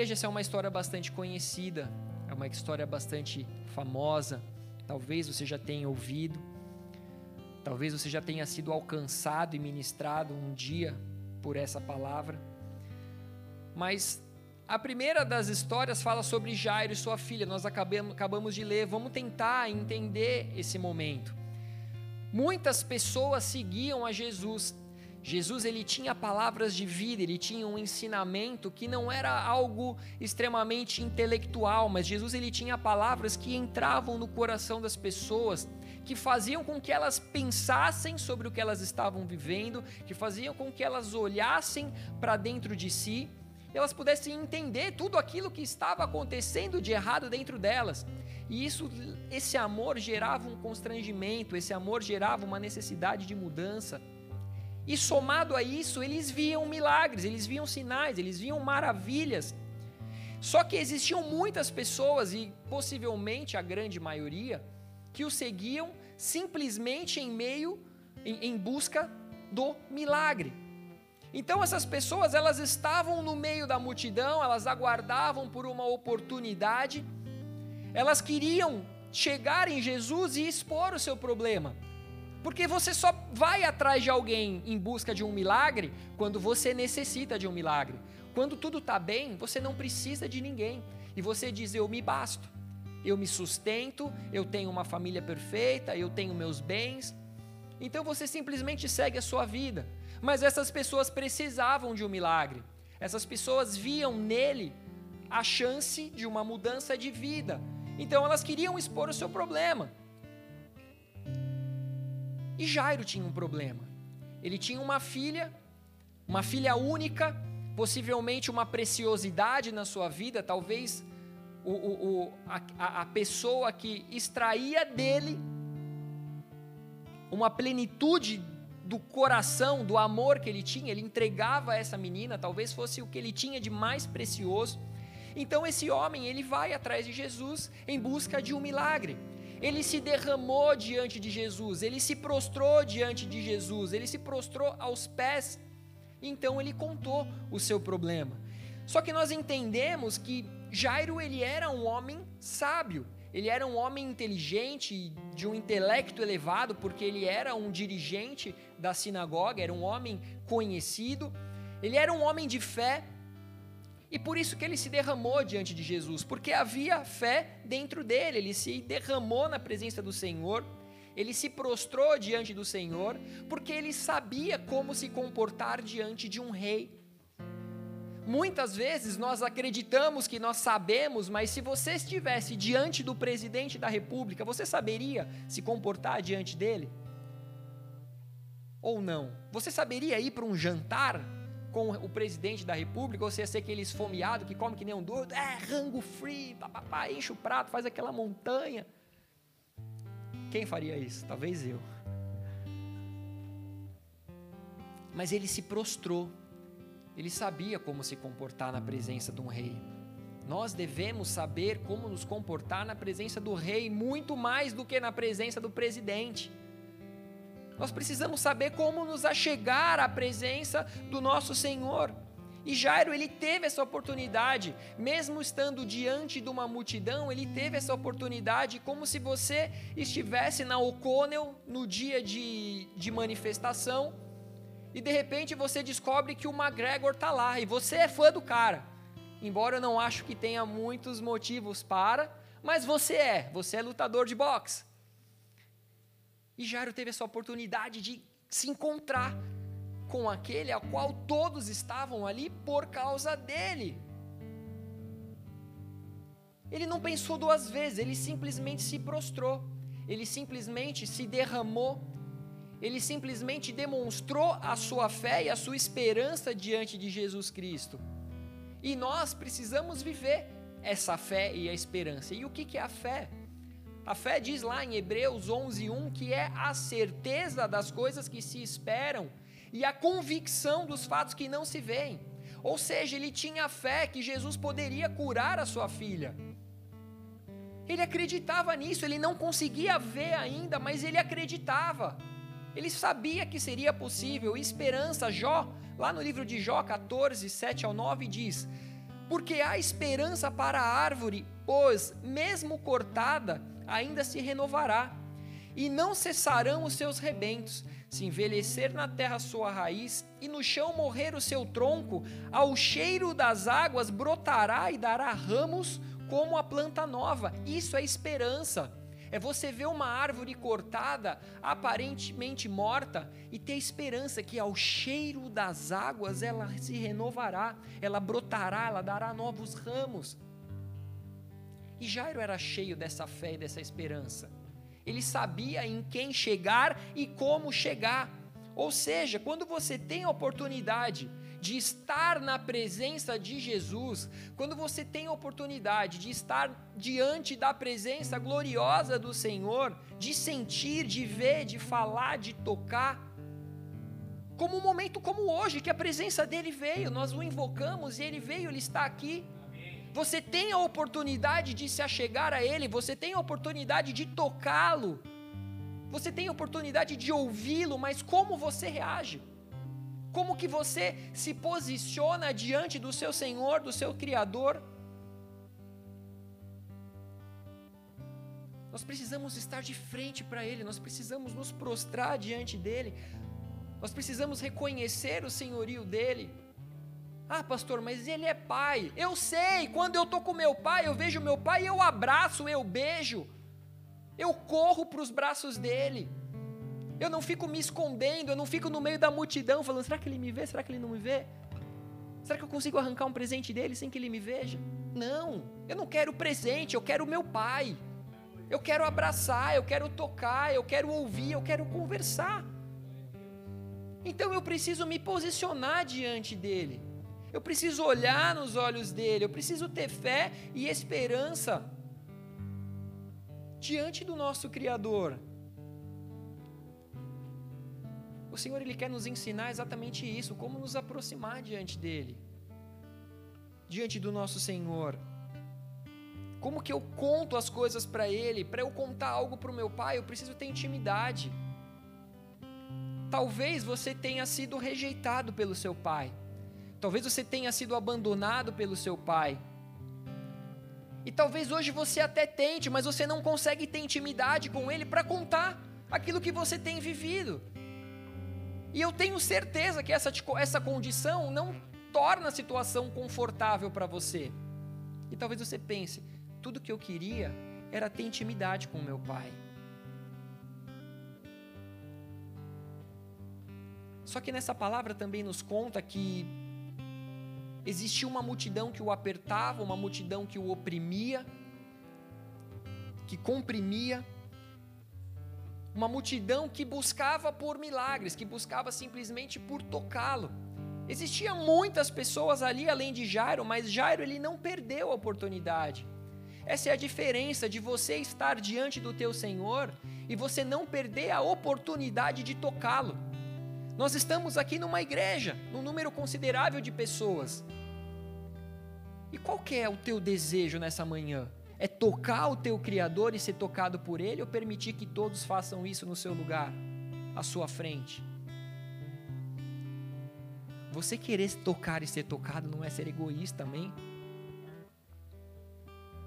igreja, essa é uma história bastante conhecida, é uma história bastante famosa. Talvez você já tenha ouvido, talvez você já tenha sido alcançado e ministrado um dia por essa palavra. Mas a primeira das histórias fala sobre Jairo e sua filha, nós acabamos, de ler. Vamos tentar entender esse momento. Muitas pessoas seguiam a Jesus. Jesus ele tinha palavras de vida, ele tinha um ensinamento que não era algo extremamente intelectual, mas Jesus ele tinha palavras que entravam no coração das pessoas, que faziam com que elas pensassem sobre o que elas estavam vivendo, que faziam com que elas olhassem para dentro de si elas pudessem entender tudo aquilo que estava acontecendo de errado dentro delas. E isso, esse amor gerava um constrangimento, esse amor gerava uma necessidade de mudança. E somado a isso, eles viam milagres, eles viam sinais, eles viam maravilhas. Só que existiam muitas pessoas, e possivelmente a grande maioria, que o seguiam simplesmente em meio, em, em busca do milagre. Então essas pessoas, elas estavam no meio da multidão, elas aguardavam por uma oportunidade, elas queriam chegar em Jesus e expor o seu problema. Porque você só vai atrás de alguém em busca de um milagre quando você necessita de um milagre. Quando tudo está bem, você não precisa de ninguém. E você diz: Eu me basto, eu me sustento, eu tenho uma família perfeita, eu tenho meus bens. Então você simplesmente segue a sua vida. Mas essas pessoas precisavam de um milagre. Essas pessoas viam nele a chance de uma mudança de vida. Então elas queriam expor o seu problema. E Jairo tinha um problema. Ele tinha uma filha, uma filha única, possivelmente uma preciosidade na sua vida, talvez o, o, o a, a pessoa que extraía dele uma plenitude do coração, do amor que ele tinha, ele entregava a essa menina, talvez fosse o que ele tinha de mais precioso. Então esse homem, ele vai atrás de Jesus em busca de um milagre. Ele se derramou diante de Jesus, ele se prostrou diante de Jesus, ele se prostrou aos pés. Então ele contou o seu problema. Só que nós entendemos que Jairo ele era um homem sábio. Ele era um homem inteligente, de um intelecto elevado, porque ele era um dirigente da sinagoga, era um homem conhecido. Ele era um homem de fé, e por isso que ele se derramou diante de Jesus, porque havia fé dentro dele, ele se derramou na presença do Senhor, ele se prostrou diante do Senhor, porque ele sabia como se comportar diante de um rei. Muitas vezes nós acreditamos que nós sabemos, mas se você estivesse diante do presidente da república, você saberia se comportar diante dele? Ou não? Você saberia ir para um jantar com o presidente da república, ou você ia ser aquele esfomeado que come que nem um doido, é, rango free, papapá, enche o prato, faz aquela montanha. Quem faria isso? Talvez eu. Mas ele se prostrou ele sabia como se comportar na presença de um rei. Nós devemos saber como nos comportar na presença do rei, muito mais do que na presença do presidente. Nós precisamos saber como nos achegar à presença do nosso Senhor. E Jairo, ele teve essa oportunidade, mesmo estando diante de uma multidão, ele teve essa oportunidade, como se você estivesse na O'Connell no dia de, de manifestação e de repente você descobre que o McGregor está lá e você é fã do cara. Embora eu não acho que tenha muitos motivos para, mas você é, você é lutador de boxe. E Jairo teve essa oportunidade de se encontrar com aquele a qual todos estavam ali por causa dele. Ele não pensou duas vezes, ele simplesmente se prostrou, ele simplesmente se derramou ele simplesmente demonstrou a sua fé e a sua esperança diante de Jesus Cristo. E nós precisamos viver essa fé e a esperança. E o que é a fé? A fé diz lá em Hebreus 11:1 que é a certeza das coisas que se esperam e a convicção dos fatos que não se veem. Ou seja, ele tinha fé que Jesus poderia curar a sua filha. Ele acreditava nisso, ele não conseguia ver ainda, mas ele acreditava. Ele sabia que seria possível. Esperança, Jó, lá no livro de Jó 14, 7 ao 9, diz: porque há esperança para a árvore, pois, mesmo cortada, ainda se renovará, e não cessarão os seus rebentos. Se envelhecer na terra sua raiz, e no chão morrer o seu tronco, ao cheiro das águas brotará e dará ramos como a planta nova. Isso é esperança. É você ver uma árvore cortada, aparentemente morta, e ter esperança que ao cheiro das águas ela se renovará, ela brotará, ela dará novos ramos. E Jairo era cheio dessa fé e dessa esperança. Ele sabia em quem chegar e como chegar. Ou seja, quando você tem a oportunidade de estar na presença de Jesus, quando você tem a oportunidade de estar diante da presença gloriosa do Senhor, de sentir, de ver, de falar, de tocar, como um momento como hoje, que a presença dele veio, nós o invocamos e ele veio, ele está aqui. Você tem a oportunidade de se achegar a ele, você tem a oportunidade de tocá-lo, você tem a oportunidade de ouvi-lo, mas como você reage? Como que você se posiciona diante do seu Senhor, do seu Criador? Nós precisamos estar de frente para Ele, nós precisamos nos prostrar diante dEle, nós precisamos reconhecer o senhorio dEle. Ah, pastor, mas Ele é Pai. Eu sei, quando eu estou com meu Pai, eu vejo meu Pai, eu abraço, eu beijo, eu corro para os braços dEle. Eu não fico me escondendo, eu não fico no meio da multidão falando: será que ele me vê? Será que ele não me vê? Será que eu consigo arrancar um presente dele sem que ele me veja? Não, eu não quero presente, eu quero meu pai. Eu quero abraçar, eu quero tocar, eu quero ouvir, eu quero conversar. Então eu preciso me posicionar diante dele. Eu preciso olhar nos olhos dele, eu preciso ter fé e esperança diante do nosso Criador. O Senhor ele quer nos ensinar exatamente isso, como nos aproximar diante dele. Diante do nosso Senhor. Como que eu conto as coisas para ele? Para eu contar algo para o meu pai, eu preciso ter intimidade. Talvez você tenha sido rejeitado pelo seu pai. Talvez você tenha sido abandonado pelo seu pai. E talvez hoje você até tente, mas você não consegue ter intimidade com ele para contar aquilo que você tem vivido. E eu tenho certeza que essa, essa condição não torna a situação confortável para você. E talvez você pense: tudo que eu queria era ter intimidade com meu pai. Só que nessa palavra também nos conta que existia uma multidão que o apertava, uma multidão que o oprimia, que comprimia uma multidão que buscava por milagres, que buscava simplesmente por tocá-lo. Existiam muitas pessoas ali além de Jairo, mas Jairo ele não perdeu a oportunidade. Essa é a diferença de você estar diante do teu Senhor e você não perder a oportunidade de tocá-lo. Nós estamos aqui numa igreja, num número considerável de pessoas. E qual é o teu desejo nessa manhã? é tocar o teu Criador e ser tocado por Ele, ou permitir que todos façam isso no seu lugar, à sua frente? Você querer tocar e ser tocado não é ser egoísta também?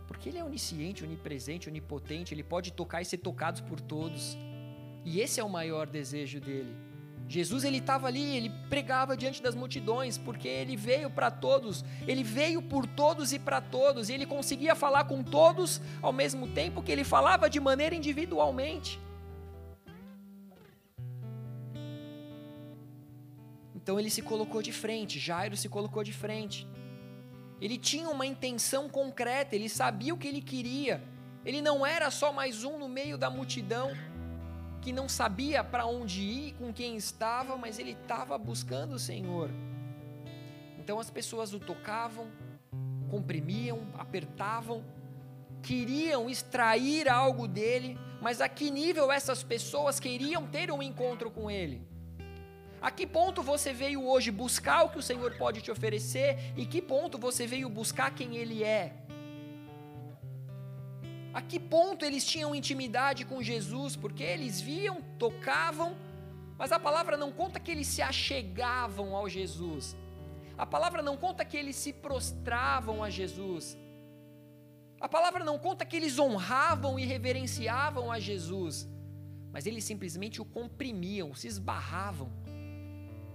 Porque Ele é onisciente, onipresente, onipotente, Ele pode tocar e ser tocado por todos. E esse é o maior desejo dele. Jesus ele estava ali, ele pregava diante das multidões, porque ele veio para todos, ele veio por todos e para todos, e ele conseguia falar com todos ao mesmo tempo que ele falava de maneira individualmente. Então ele se colocou de frente, Jairo se colocou de frente. Ele tinha uma intenção concreta, ele sabia o que ele queria. Ele não era só mais um no meio da multidão que não sabia para onde ir, com quem estava, mas ele estava buscando o Senhor. Então as pessoas o tocavam, comprimiam, apertavam, queriam extrair algo dele, mas a que nível essas pessoas queriam ter um encontro com ele? A que ponto você veio hoje buscar o que o Senhor pode te oferecer e que ponto você veio buscar quem ele é? A que ponto eles tinham intimidade com Jesus, porque eles viam, tocavam, mas a palavra não conta que eles se achegavam ao Jesus. a palavra não conta que eles se prostravam a Jesus. A palavra não conta que eles honravam e reverenciavam a Jesus, mas eles simplesmente o comprimiam, se esbarravam,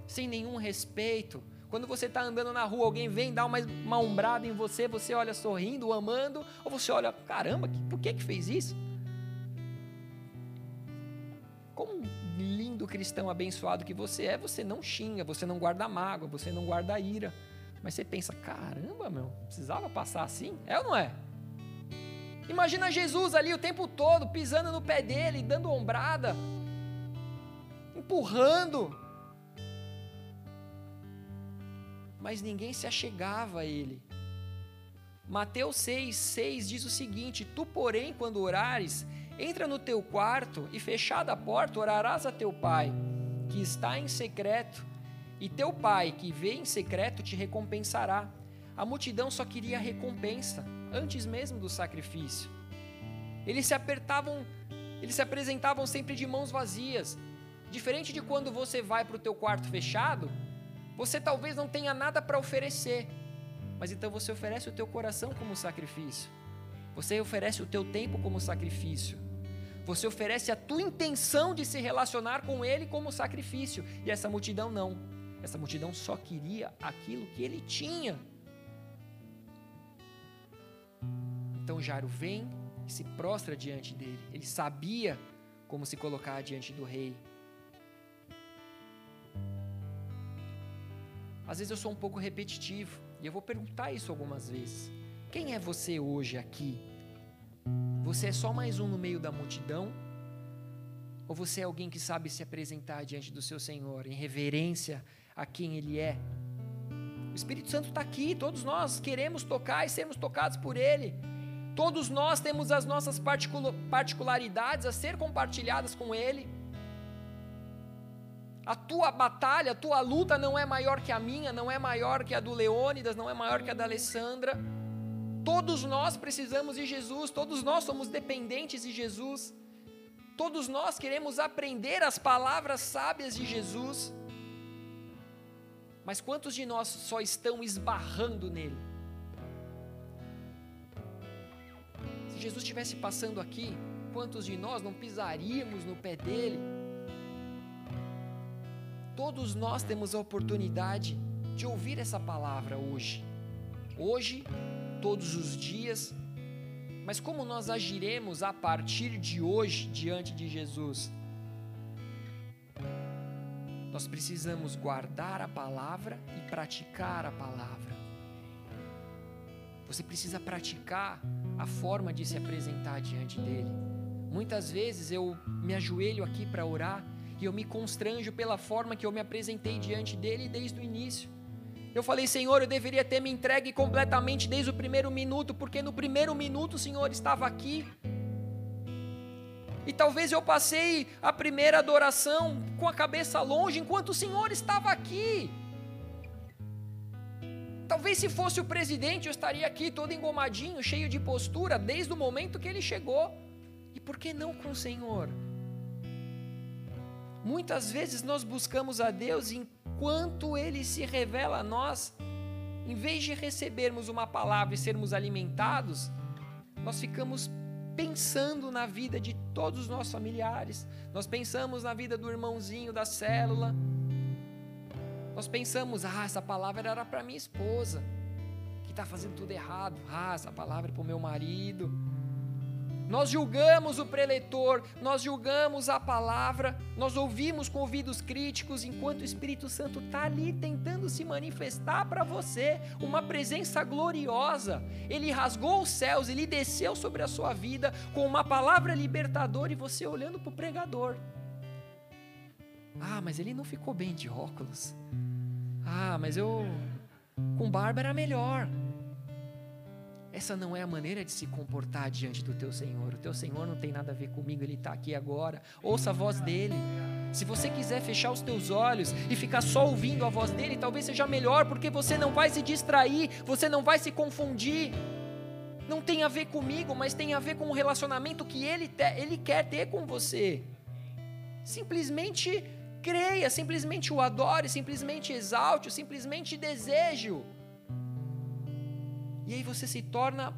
sem nenhum respeito. Quando você está andando na rua, alguém vem dar uma, uma ombrada em você, você olha sorrindo, amando, ou você olha, caramba, por que que fez isso? Como um lindo cristão abençoado que você é, você não xinga, você não guarda mágoa, você não guarda ira. Mas você pensa, caramba, meu, precisava passar assim? É ou não é? Imagina Jesus ali o tempo todo, pisando no pé dele, dando ombrada, empurrando. Mas ninguém se achegava a ele. Mateus 6, 6 diz o seguinte: Tu, porém, quando orares, entra no teu quarto e, fechada a porta, orarás a teu pai, que está em secreto, e teu pai, que vê em secreto, te recompensará. A multidão só queria recompensa antes mesmo do sacrifício. Eles se apertavam, eles se apresentavam sempre de mãos vazias. Diferente de quando você vai para o teu quarto fechado, você talvez não tenha nada para oferecer, mas então você oferece o teu coração como sacrifício. Você oferece o teu tempo como sacrifício. Você oferece a tua intenção de se relacionar com ele como sacrifício. E essa multidão não. Essa multidão só queria aquilo que ele tinha. Então Jairo vem e se prostra diante dele. Ele sabia como se colocar diante do rei. Às vezes eu sou um pouco repetitivo e eu vou perguntar isso algumas vezes. Quem é você hoje aqui? Você é só mais um no meio da multidão? Ou você é alguém que sabe se apresentar diante do seu Senhor em reverência a quem Ele é? O Espírito Santo está aqui, todos nós queremos tocar e sermos tocados por Ele. Todos nós temos as nossas particularidades a ser compartilhadas com Ele. A tua batalha, a tua luta não é maior que a minha, não é maior que a do Leônidas, não é maior que a da Alessandra. Todos nós precisamos de Jesus, todos nós somos dependentes de Jesus. Todos nós queremos aprender as palavras sábias de Jesus. Mas quantos de nós só estão esbarrando nele? Se Jesus estivesse passando aqui, quantos de nós não pisaríamos no pé dele? Todos nós temos a oportunidade de ouvir essa palavra hoje. Hoje, todos os dias. Mas como nós agiremos a partir de hoje diante de Jesus? Nós precisamos guardar a palavra e praticar a palavra. Você precisa praticar a forma de se apresentar diante dele. Muitas vezes eu me ajoelho aqui para orar e eu me constranjo pela forma que eu me apresentei diante dele desde o início. Eu falei, Senhor, eu deveria ter me entregue completamente desde o primeiro minuto, porque no primeiro minuto o Senhor estava aqui. E talvez eu passei a primeira adoração com a cabeça longe, enquanto o Senhor estava aqui. Talvez se fosse o presidente, eu estaria aqui todo engomadinho, cheio de postura, desde o momento que ele chegou. E por que não com o Senhor? Muitas vezes nós buscamos a Deus enquanto Ele se revela a nós, em vez de recebermos uma palavra e sermos alimentados, nós ficamos pensando na vida de todos os nossos familiares, nós pensamos na vida do irmãozinho da célula, nós pensamos, ah, essa palavra era para minha esposa, que está fazendo tudo errado. Ah, essa palavra é para o meu marido. Nós julgamos o preletor, nós julgamos a palavra, nós ouvimos com ouvidos críticos, enquanto o Espírito Santo está ali tentando se manifestar para você, uma presença gloriosa. Ele rasgou os céus, ele desceu sobre a sua vida com uma palavra libertadora e você olhando para o pregador. Ah, mas ele não ficou bem de óculos. Ah, mas eu com barba era melhor. Essa não é a maneira de se comportar diante do teu Senhor. O teu Senhor não tem nada a ver comigo, Ele está aqui agora. Ouça a voz dele. Se você quiser fechar os teus olhos e ficar só ouvindo a voz dele, talvez seja melhor, porque você não vai se distrair, você não vai se confundir. Não tem a ver comigo, mas tem a ver com o relacionamento que ele, te, ele quer ter com você. Simplesmente Creia, simplesmente o adore, simplesmente exalte, simplesmente deseje. E aí você se torna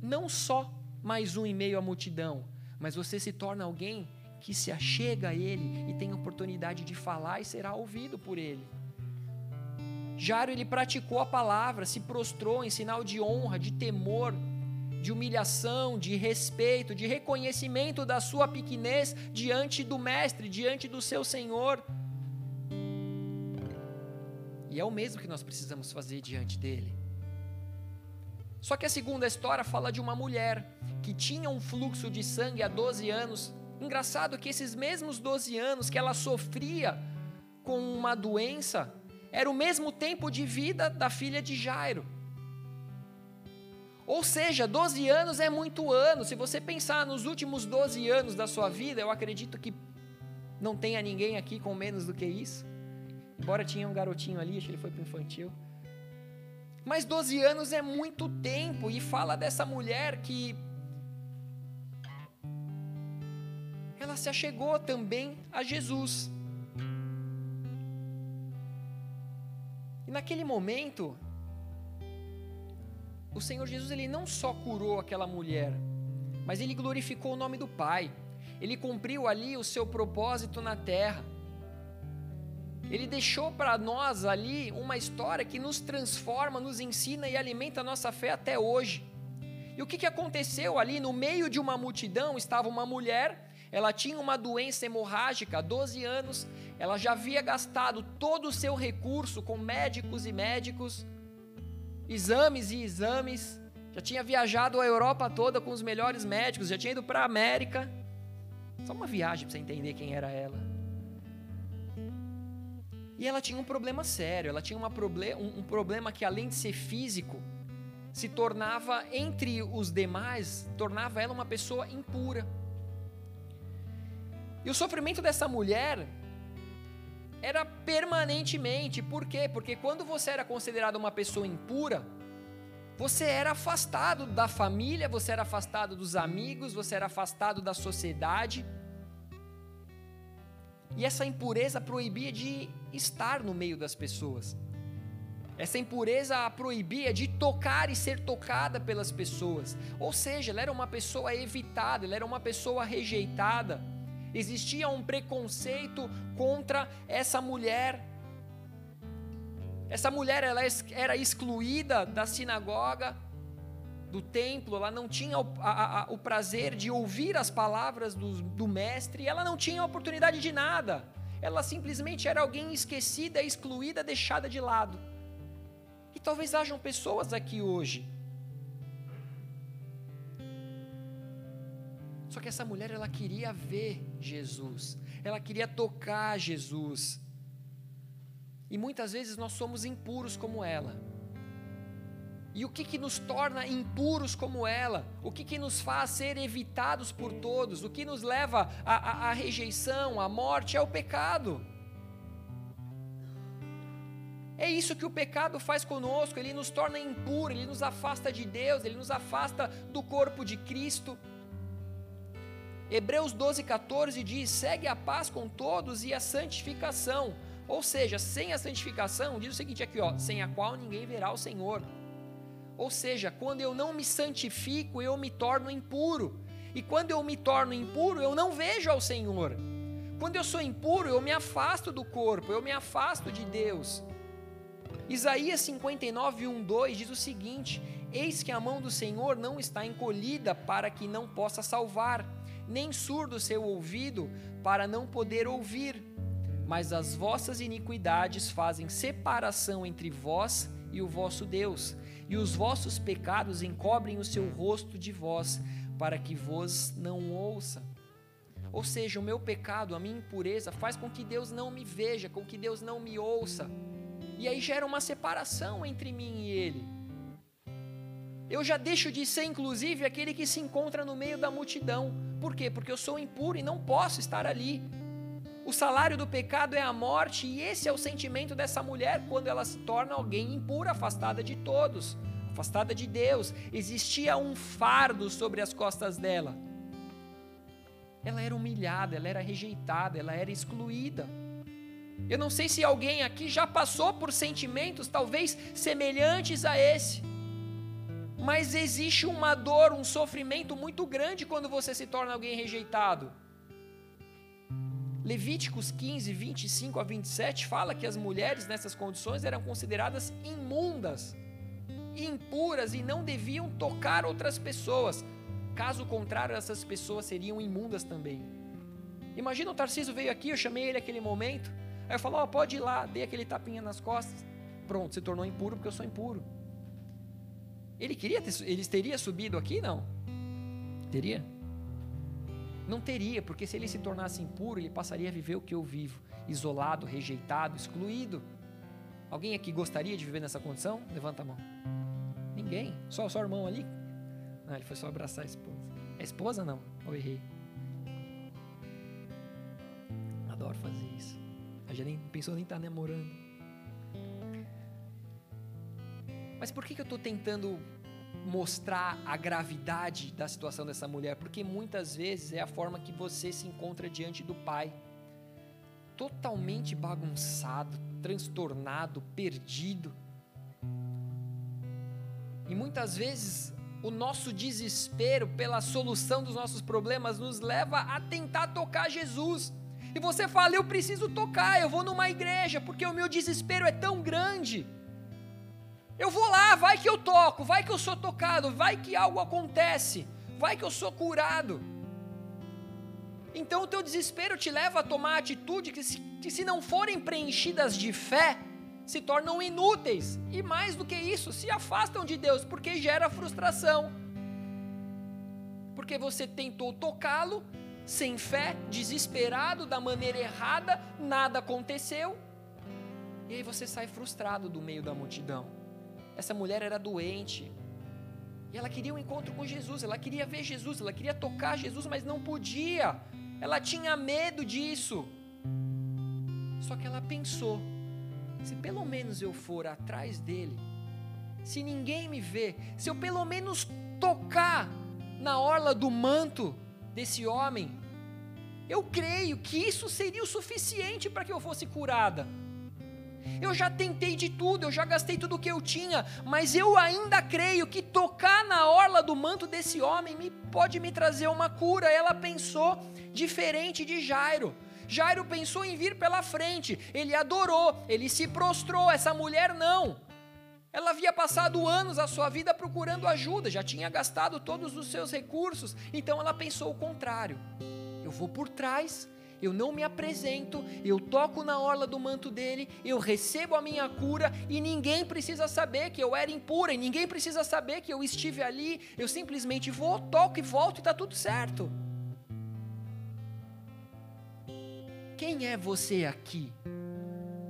não só mais um em meio à multidão, mas você se torna alguém que se achega a Ele e tem a oportunidade de falar e será ouvido por Ele. Jairo ele praticou a palavra, se prostrou em sinal de honra, de temor, de humilhação, de respeito, de reconhecimento da sua pequenez diante do Mestre, diante do seu Senhor. E é o mesmo que nós precisamos fazer diante dele. Só que a segunda história fala de uma mulher que tinha um fluxo de sangue há 12 anos. Engraçado que esses mesmos 12 anos que ela sofria com uma doença, era o mesmo tempo de vida da filha de Jairo. Ou seja, 12 anos é muito ano. Se você pensar nos últimos 12 anos da sua vida, eu acredito que não tenha ninguém aqui com menos do que isso. Embora tinha um garotinho ali, acho que ele foi para o infantil. Mas 12 anos é muito tempo e fala dessa mulher que ela se achegou também a Jesus. E naquele momento, o Senhor Jesus ele não só curou aquela mulher, mas ele glorificou o nome do Pai. Ele cumpriu ali o seu propósito na terra. Ele deixou para nós ali uma história que nos transforma, nos ensina e alimenta a nossa fé até hoje. E o que, que aconteceu ali? No meio de uma multidão estava uma mulher, ela tinha uma doença hemorrágica há 12 anos, ela já havia gastado todo o seu recurso com médicos e médicos, exames e exames, já tinha viajado a Europa toda com os melhores médicos, já tinha ido para a América. Só uma viagem para você entender quem era ela. E ela tinha um problema sério, ela tinha proble um, um problema que além de ser físico, se tornava entre os demais, tornava ela uma pessoa impura. E o sofrimento dessa mulher era permanentemente. Por quê? Porque quando você era considerado uma pessoa impura, você era afastado da família, você era afastado dos amigos, você era afastado da sociedade. E essa impureza proibia de estar no meio das pessoas. Essa impureza a proibia de tocar e ser tocada pelas pessoas. Ou seja, ela era uma pessoa evitada, ela era uma pessoa rejeitada. Existia um preconceito contra essa mulher. Essa mulher ela era excluída da sinagoga, do templo, ela não tinha o, a, a, o prazer de ouvir as palavras do, do mestre, ela não tinha oportunidade de nada. Ela simplesmente era alguém esquecida, excluída, deixada de lado. E talvez hajam pessoas aqui hoje Só que essa mulher ela queria ver Jesus, ela queria tocar Jesus. E muitas vezes nós somos impuros como ela. E o que, que nos torna impuros como ela? O que, que nos faz ser evitados por todos? O que nos leva à, à rejeição, à morte? É o pecado. É isso que o pecado faz conosco, ele nos torna impuros, ele nos afasta de Deus, ele nos afasta do corpo de Cristo. Hebreus 12, 14 diz: segue a paz com todos e a santificação. Ou seja, sem a santificação, diz o seguinte aqui, ó, sem a qual ninguém verá o Senhor. Ou seja, quando eu não me santifico, eu me torno impuro. E quando eu me torno impuro, eu não vejo ao Senhor. Quando eu sou impuro, eu me afasto do corpo, eu me afasto de Deus. Isaías 59, 1, 2 diz o seguinte: Eis que a mão do Senhor não está encolhida para que não possa salvar nem surdo seu ouvido para não poder ouvir. Mas as vossas iniquidades fazem separação entre vós e o vosso Deus, e os vossos pecados encobrem o seu rosto de vós, para que vos não ouça. Ou seja, o meu pecado, a minha impureza, faz com que Deus não me veja, com que Deus não me ouça. E aí gera uma separação entre mim e Ele. Eu já deixo de ser, inclusive, aquele que se encontra no meio da multidão por quê? Porque eu sou impuro e não posso estar ali. O salário do pecado é a morte, e esse é o sentimento dessa mulher quando ela se torna alguém impura, afastada de todos, afastada de Deus. Existia um fardo sobre as costas dela. Ela era humilhada, ela era rejeitada, ela era excluída. Eu não sei se alguém aqui já passou por sentimentos talvez semelhantes a esse. Mas existe uma dor, um sofrimento muito grande quando você se torna alguém rejeitado. Levíticos 15, 25 a 27 fala que as mulheres nessas condições eram consideradas imundas, impuras e não deviam tocar outras pessoas. Caso contrário, essas pessoas seriam imundas também. Imagina o Tarcísio veio aqui, eu chamei ele naquele momento. Aí eu falo, oh, pode ir lá, dei aquele tapinha nas costas. Pronto, se tornou impuro porque eu sou impuro. Ele queria ter, ele teria subido aqui? Não. Teria? Não teria, porque se ele se tornasse impuro, ele passaria a viver o que eu vivo, isolado, rejeitado, excluído. Alguém aqui gostaria de viver nessa condição? Levanta a mão. Ninguém. Só o seu irmão ali? Não, ele foi só abraçar a esposa. É esposa não? Ou errei? Adoro fazer isso. A gente nem pensou nem estar tá namorando. Mas por que, que eu estou tentando mostrar a gravidade da situação dessa mulher, porque muitas vezes é a forma que você se encontra diante do Pai. Totalmente bagunçado, transtornado, perdido. E muitas vezes o nosso desespero pela solução dos nossos problemas nos leva a tentar tocar Jesus. E você fala: Eu preciso tocar, eu vou numa igreja, porque o meu desespero é tão grande. Eu vou lá, vai que eu toco, vai que eu sou tocado, vai que algo acontece, vai que eu sou curado. Então o teu desespero te leva a tomar atitude que se, que se não forem preenchidas de fé, se tornam inúteis. E mais do que isso, se afastam de Deus, porque gera frustração. Porque você tentou tocá-lo sem fé, desesperado, da maneira errada, nada aconteceu. E aí você sai frustrado do meio da multidão. Essa mulher era doente. E ela queria um encontro com Jesus, ela queria ver Jesus, ela queria tocar Jesus, mas não podia. Ela tinha medo disso. Só que ela pensou: se pelo menos eu for atrás dele, se ninguém me vê, se eu pelo menos tocar na orla do manto desse homem, eu creio que isso seria o suficiente para que eu fosse curada. Eu já tentei de tudo, eu já gastei tudo o que eu tinha, mas eu ainda creio que tocar na orla do manto desse homem me, pode me trazer uma cura. Ela pensou diferente de Jairo. Jairo pensou em vir pela frente, ele adorou, ele se prostrou, essa mulher não. Ela havia passado anos a sua vida procurando ajuda, já tinha gastado todos os seus recursos, então ela pensou o contrário. Eu vou por trás, eu não me apresento, eu toco na orla do manto dele, eu recebo a minha cura e ninguém precisa saber que eu era impura, e ninguém precisa saber que eu estive ali, eu simplesmente vou, toco e volto e está tudo certo. Quem é você aqui?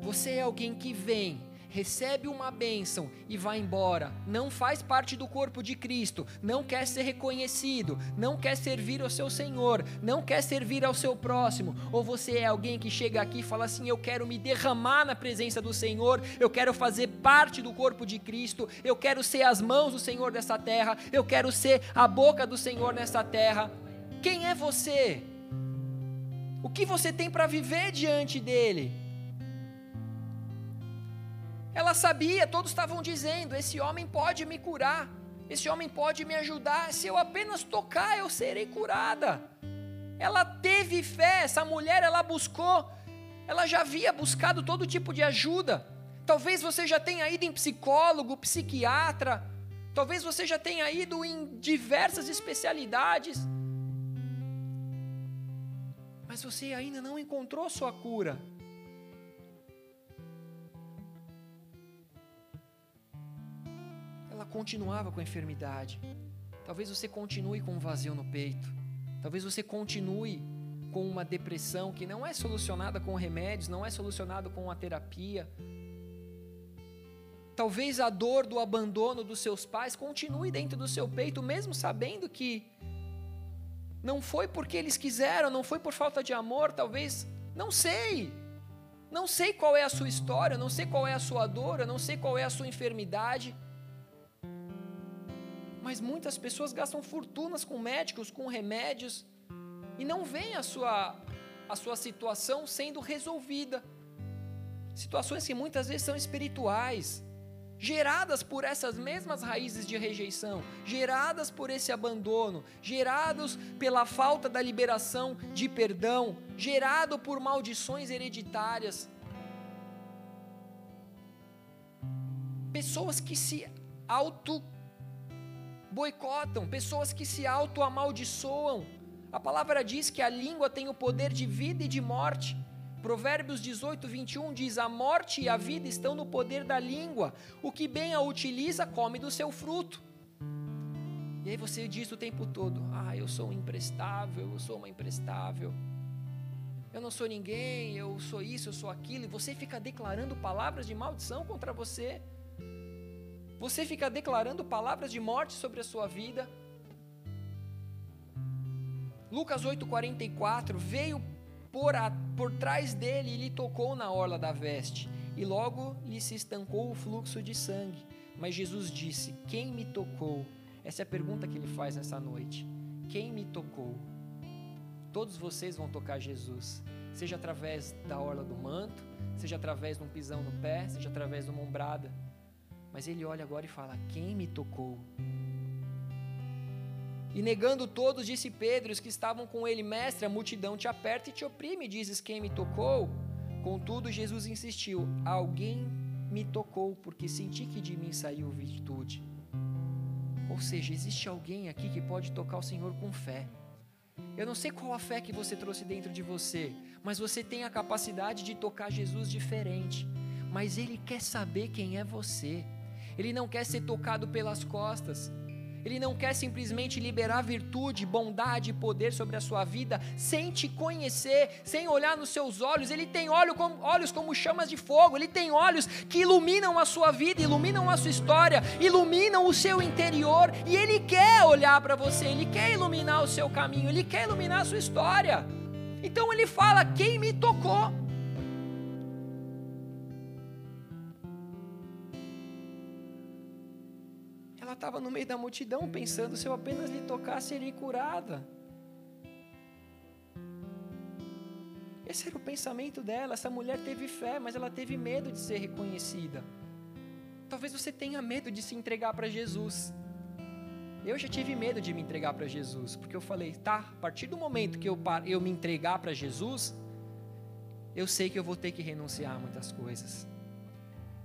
Você é alguém que vem recebe uma bênção e vai embora, não faz parte do corpo de Cristo, não quer ser reconhecido, não quer servir ao seu Senhor, não quer servir ao seu próximo, ou você é alguém que chega aqui e fala assim: Eu quero me derramar na presença do Senhor, eu quero fazer parte do corpo de Cristo, eu quero ser as mãos do Senhor dessa terra, eu quero ser a boca do Senhor nessa terra. Quem é você? O que você tem para viver diante dele? Ela sabia, todos estavam dizendo: esse homem pode me curar, esse homem pode me ajudar, se eu apenas tocar, eu serei curada. Ela teve fé, essa mulher, ela buscou, ela já havia buscado todo tipo de ajuda. Talvez você já tenha ido em psicólogo, psiquiatra, talvez você já tenha ido em diversas especialidades, mas você ainda não encontrou sua cura. Continuava com a enfermidade. Talvez você continue com um vazio no peito. Talvez você continue com uma depressão que não é solucionada com remédios, não é solucionada com a terapia. Talvez a dor do abandono dos seus pais continue dentro do seu peito, mesmo sabendo que não foi porque eles quiseram, não foi por falta de amor, talvez, não sei. Não sei qual é a sua história, não sei qual é a sua dor, eu não sei qual é a sua enfermidade. Mas muitas pessoas gastam fortunas com médicos, com remédios, e não veem a sua, a sua situação sendo resolvida. Situações que muitas vezes são espirituais, geradas por essas mesmas raízes de rejeição, geradas por esse abandono, gerados pela falta da liberação de perdão, gerado por maldições hereditárias. Pessoas que se auto boicotam, pessoas que se auto amaldiçoam. A palavra diz que a língua tem o poder de vida e de morte. Provérbios 18, 21 diz: A morte e a vida estão no poder da língua. O que bem a utiliza, come do seu fruto. E aí você diz o tempo todo: Ah, eu sou um imprestável, eu sou uma imprestável. Eu não sou ninguém, eu sou isso, eu sou aquilo. E você fica declarando palavras de maldição contra você. Você fica declarando palavras de morte sobre a sua vida. Lucas 8,44 veio por, a, por trás dele e lhe tocou na orla da veste, e logo lhe se estancou o fluxo de sangue. Mas Jesus disse: Quem me tocou? Essa é a pergunta que ele faz nessa noite. Quem me tocou? Todos vocês vão tocar Jesus, seja através da orla do manto, seja através de um pisão no pé, seja através de uma ombrada. Mas ele olha agora e fala: Quem me tocou? E negando todos, disse Pedro, os que estavam com ele, mestre, a multidão te aperta e te oprime, dizes quem me tocou. Contudo, Jesus insistiu: Alguém me tocou, porque senti que de mim saiu virtude. Ou seja, existe alguém aqui que pode tocar o Senhor com fé. Eu não sei qual a fé que você trouxe dentro de você, mas você tem a capacidade de tocar Jesus diferente. Mas Ele quer saber quem é você. Ele não quer ser tocado pelas costas. Ele não quer simplesmente liberar virtude, bondade e poder sobre a sua vida sem te conhecer, sem olhar nos seus olhos. Ele tem olhos como chamas de fogo, ele tem olhos que iluminam a sua vida, iluminam a sua história, iluminam o seu interior. E ele quer olhar para você, ele quer iluminar o seu caminho, ele quer iluminar a sua história. Então ele fala: Quem me tocou? Ela estava no meio da multidão pensando: se eu apenas lhe tocasse, seria curada. Esse era o pensamento dela. Essa mulher teve fé, mas ela teve medo de ser reconhecida. Talvez você tenha medo de se entregar para Jesus. Eu já tive medo de me entregar para Jesus, porque eu falei, tá, a partir do momento que eu, eu me entregar para Jesus, eu sei que eu vou ter que renunciar a muitas coisas.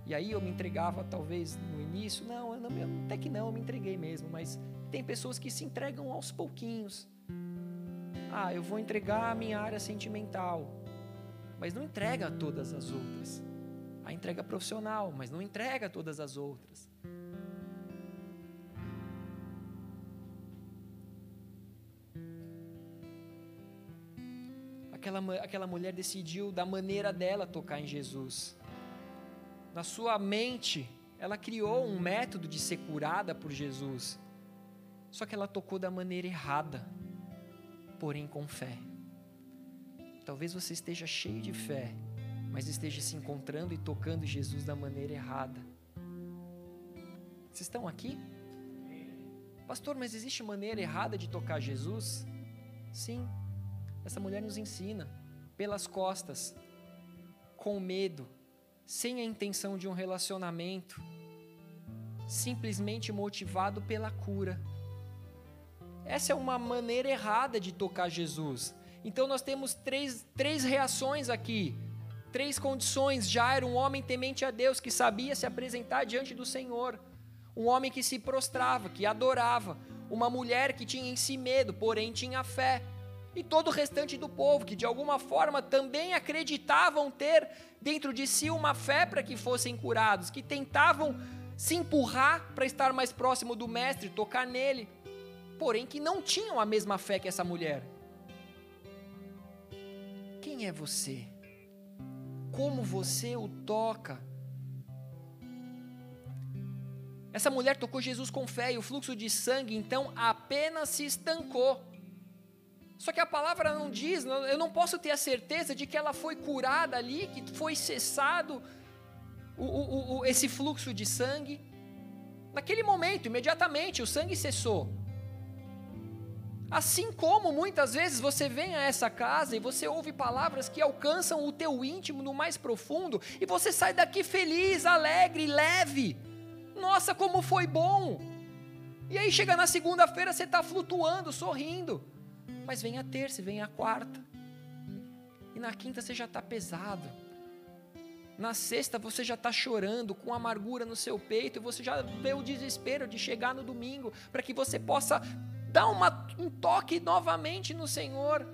E aí eu me entregava, talvez no início, não, eu não, até que não, eu me entreguei mesmo, mas tem pessoas que se entregam aos pouquinhos. Ah, eu vou entregar a minha área sentimental, mas não entrega todas as outras. A entrega profissional, mas não entrega todas as outras. Aquela, aquela mulher decidiu da maneira dela tocar em Jesus na sua mente, ela criou um método de ser curada por Jesus. Só que ela tocou da maneira errada, porém com fé. Talvez você esteja cheio de fé, mas esteja se encontrando e tocando Jesus da maneira errada. Vocês estão aqui? Pastor, mas existe maneira errada de tocar Jesus? Sim. Essa mulher nos ensina pelas costas, com medo, sem a intenção de um relacionamento, simplesmente motivado pela cura. Essa é uma maneira errada de tocar Jesus. Então nós temos três, três reações aqui, três condições. Já era um homem temente a Deus que sabia se apresentar diante do Senhor, um homem que se prostrava, que adorava, uma mulher que tinha em si medo, porém tinha fé e todo o restante do povo, que de alguma forma também acreditavam ter dentro de si uma fé para que fossem curados, que tentavam se empurrar para estar mais próximo do Mestre, tocar nele, porém que não tinham a mesma fé que essa mulher. Quem é você? Como você o toca? Essa mulher tocou Jesus com fé e o fluxo de sangue então apenas se estancou. Só que a palavra não diz, eu não posso ter a certeza de que ela foi curada ali, que foi cessado o, o, o, esse fluxo de sangue. Naquele momento, imediatamente, o sangue cessou. Assim como muitas vezes você vem a essa casa e você ouve palavras que alcançam o teu íntimo no mais profundo e você sai daqui feliz, alegre, leve. Nossa, como foi bom! E aí chega na segunda-feira você está flutuando, sorrindo. Mas vem a terça, vem a quarta. E na quinta você já está pesado. Na sexta você já está chorando, com amargura no seu peito, e você já vê o desespero de chegar no domingo, para que você possa dar uma, um toque novamente no Senhor.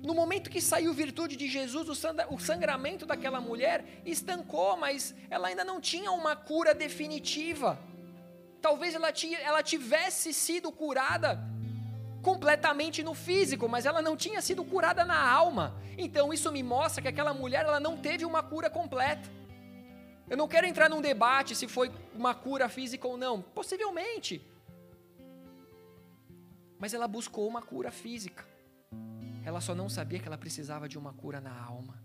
No momento que saiu virtude de Jesus, o sangramento daquela mulher estancou, mas ela ainda não tinha uma cura definitiva. Talvez ela, tivesse sido curada completamente no físico, mas ela não tinha sido curada na alma. Então isso me mostra que aquela mulher ela não teve uma cura completa. Eu não quero entrar num debate se foi uma cura física ou não, possivelmente. Mas ela buscou uma cura física. Ela só não sabia que ela precisava de uma cura na alma.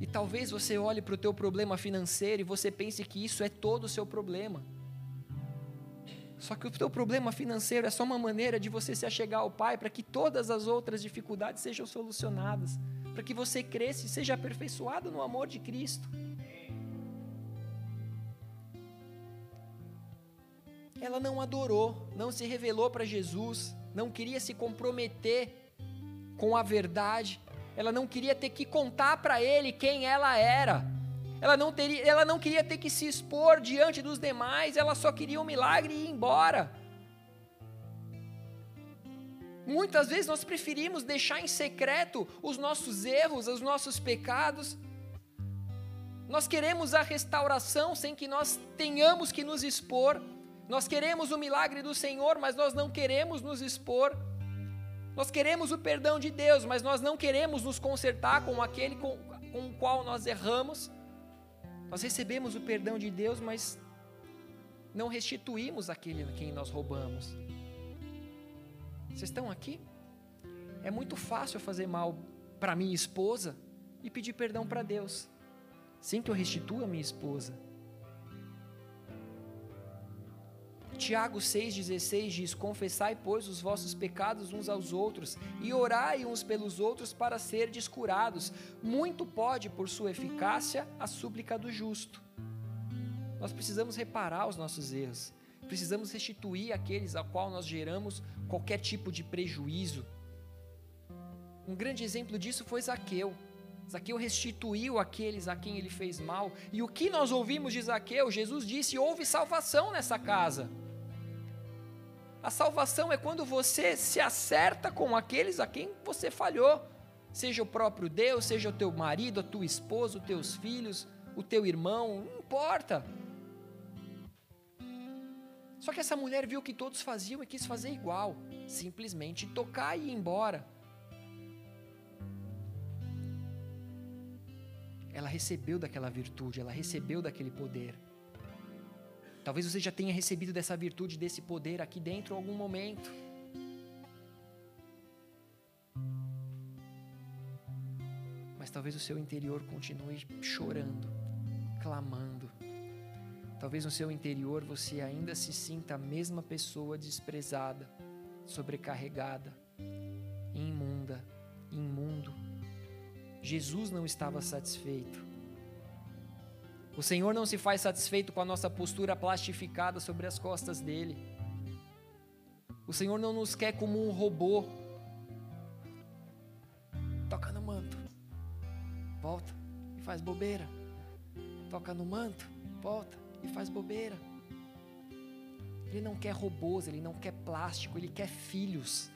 E talvez você olhe para o teu problema financeiro e você pense que isso é todo o seu problema. Só que o teu problema financeiro é só uma maneira de você se achegar ao Pai para que todas as outras dificuldades sejam solucionadas, para que você cresça e seja aperfeiçoado no amor de Cristo. Ela não adorou, não se revelou para Jesus, não queria se comprometer com a verdade, ela não queria ter que contar para ele quem ela era. Ela não, teria, ela não queria ter que se expor diante dos demais, ela só queria um milagre e ir embora. Muitas vezes nós preferimos deixar em secreto os nossos erros, os nossos pecados. Nós queremos a restauração sem que nós tenhamos que nos expor. Nós queremos o milagre do Senhor, mas nós não queremos nos expor. Nós queremos o perdão de Deus, mas nós não queremos nos consertar com aquele com, com o qual nós erramos. Nós recebemos o perdão de Deus, mas não restituímos aquele a quem nós roubamos. Vocês estão aqui? É muito fácil fazer mal para minha esposa e pedir perdão para Deus, sem que eu restitua a minha esposa. Tiago 6,16 diz: Confessai, pois, os vossos pecados uns aos outros, e orai uns pelos outros para ser descurados. Muito pode, por sua eficácia, a súplica do justo. Nós precisamos reparar os nossos erros, precisamos restituir aqueles a qual nós geramos qualquer tipo de prejuízo. Um grande exemplo disso foi Zaqueu. Zaqueu restituiu aqueles a quem ele fez mal. E o que nós ouvimos de Zaqueu? Jesus disse: houve salvação nessa casa. A salvação é quando você se acerta com aqueles a quem você falhou, seja o próprio Deus, seja o teu marido, a tua esposa, os teus filhos, o teu irmão, não importa. Só que essa mulher viu que todos faziam e quis fazer igual, simplesmente tocar e ir embora. Ela recebeu daquela virtude, ela recebeu daquele poder. Talvez você já tenha recebido dessa virtude, desse poder aqui dentro em algum momento. Mas talvez o seu interior continue chorando, clamando. Talvez no seu interior você ainda se sinta a mesma pessoa desprezada, sobrecarregada, imunda, imundo. Jesus não estava satisfeito. O Senhor não se faz satisfeito com a nossa postura plastificada sobre as costas dele. O Senhor não nos quer como um robô. Toca no manto, volta e faz bobeira. Toca no manto, volta e faz bobeira. Ele não quer robôs, ele não quer plástico, ele quer filhos.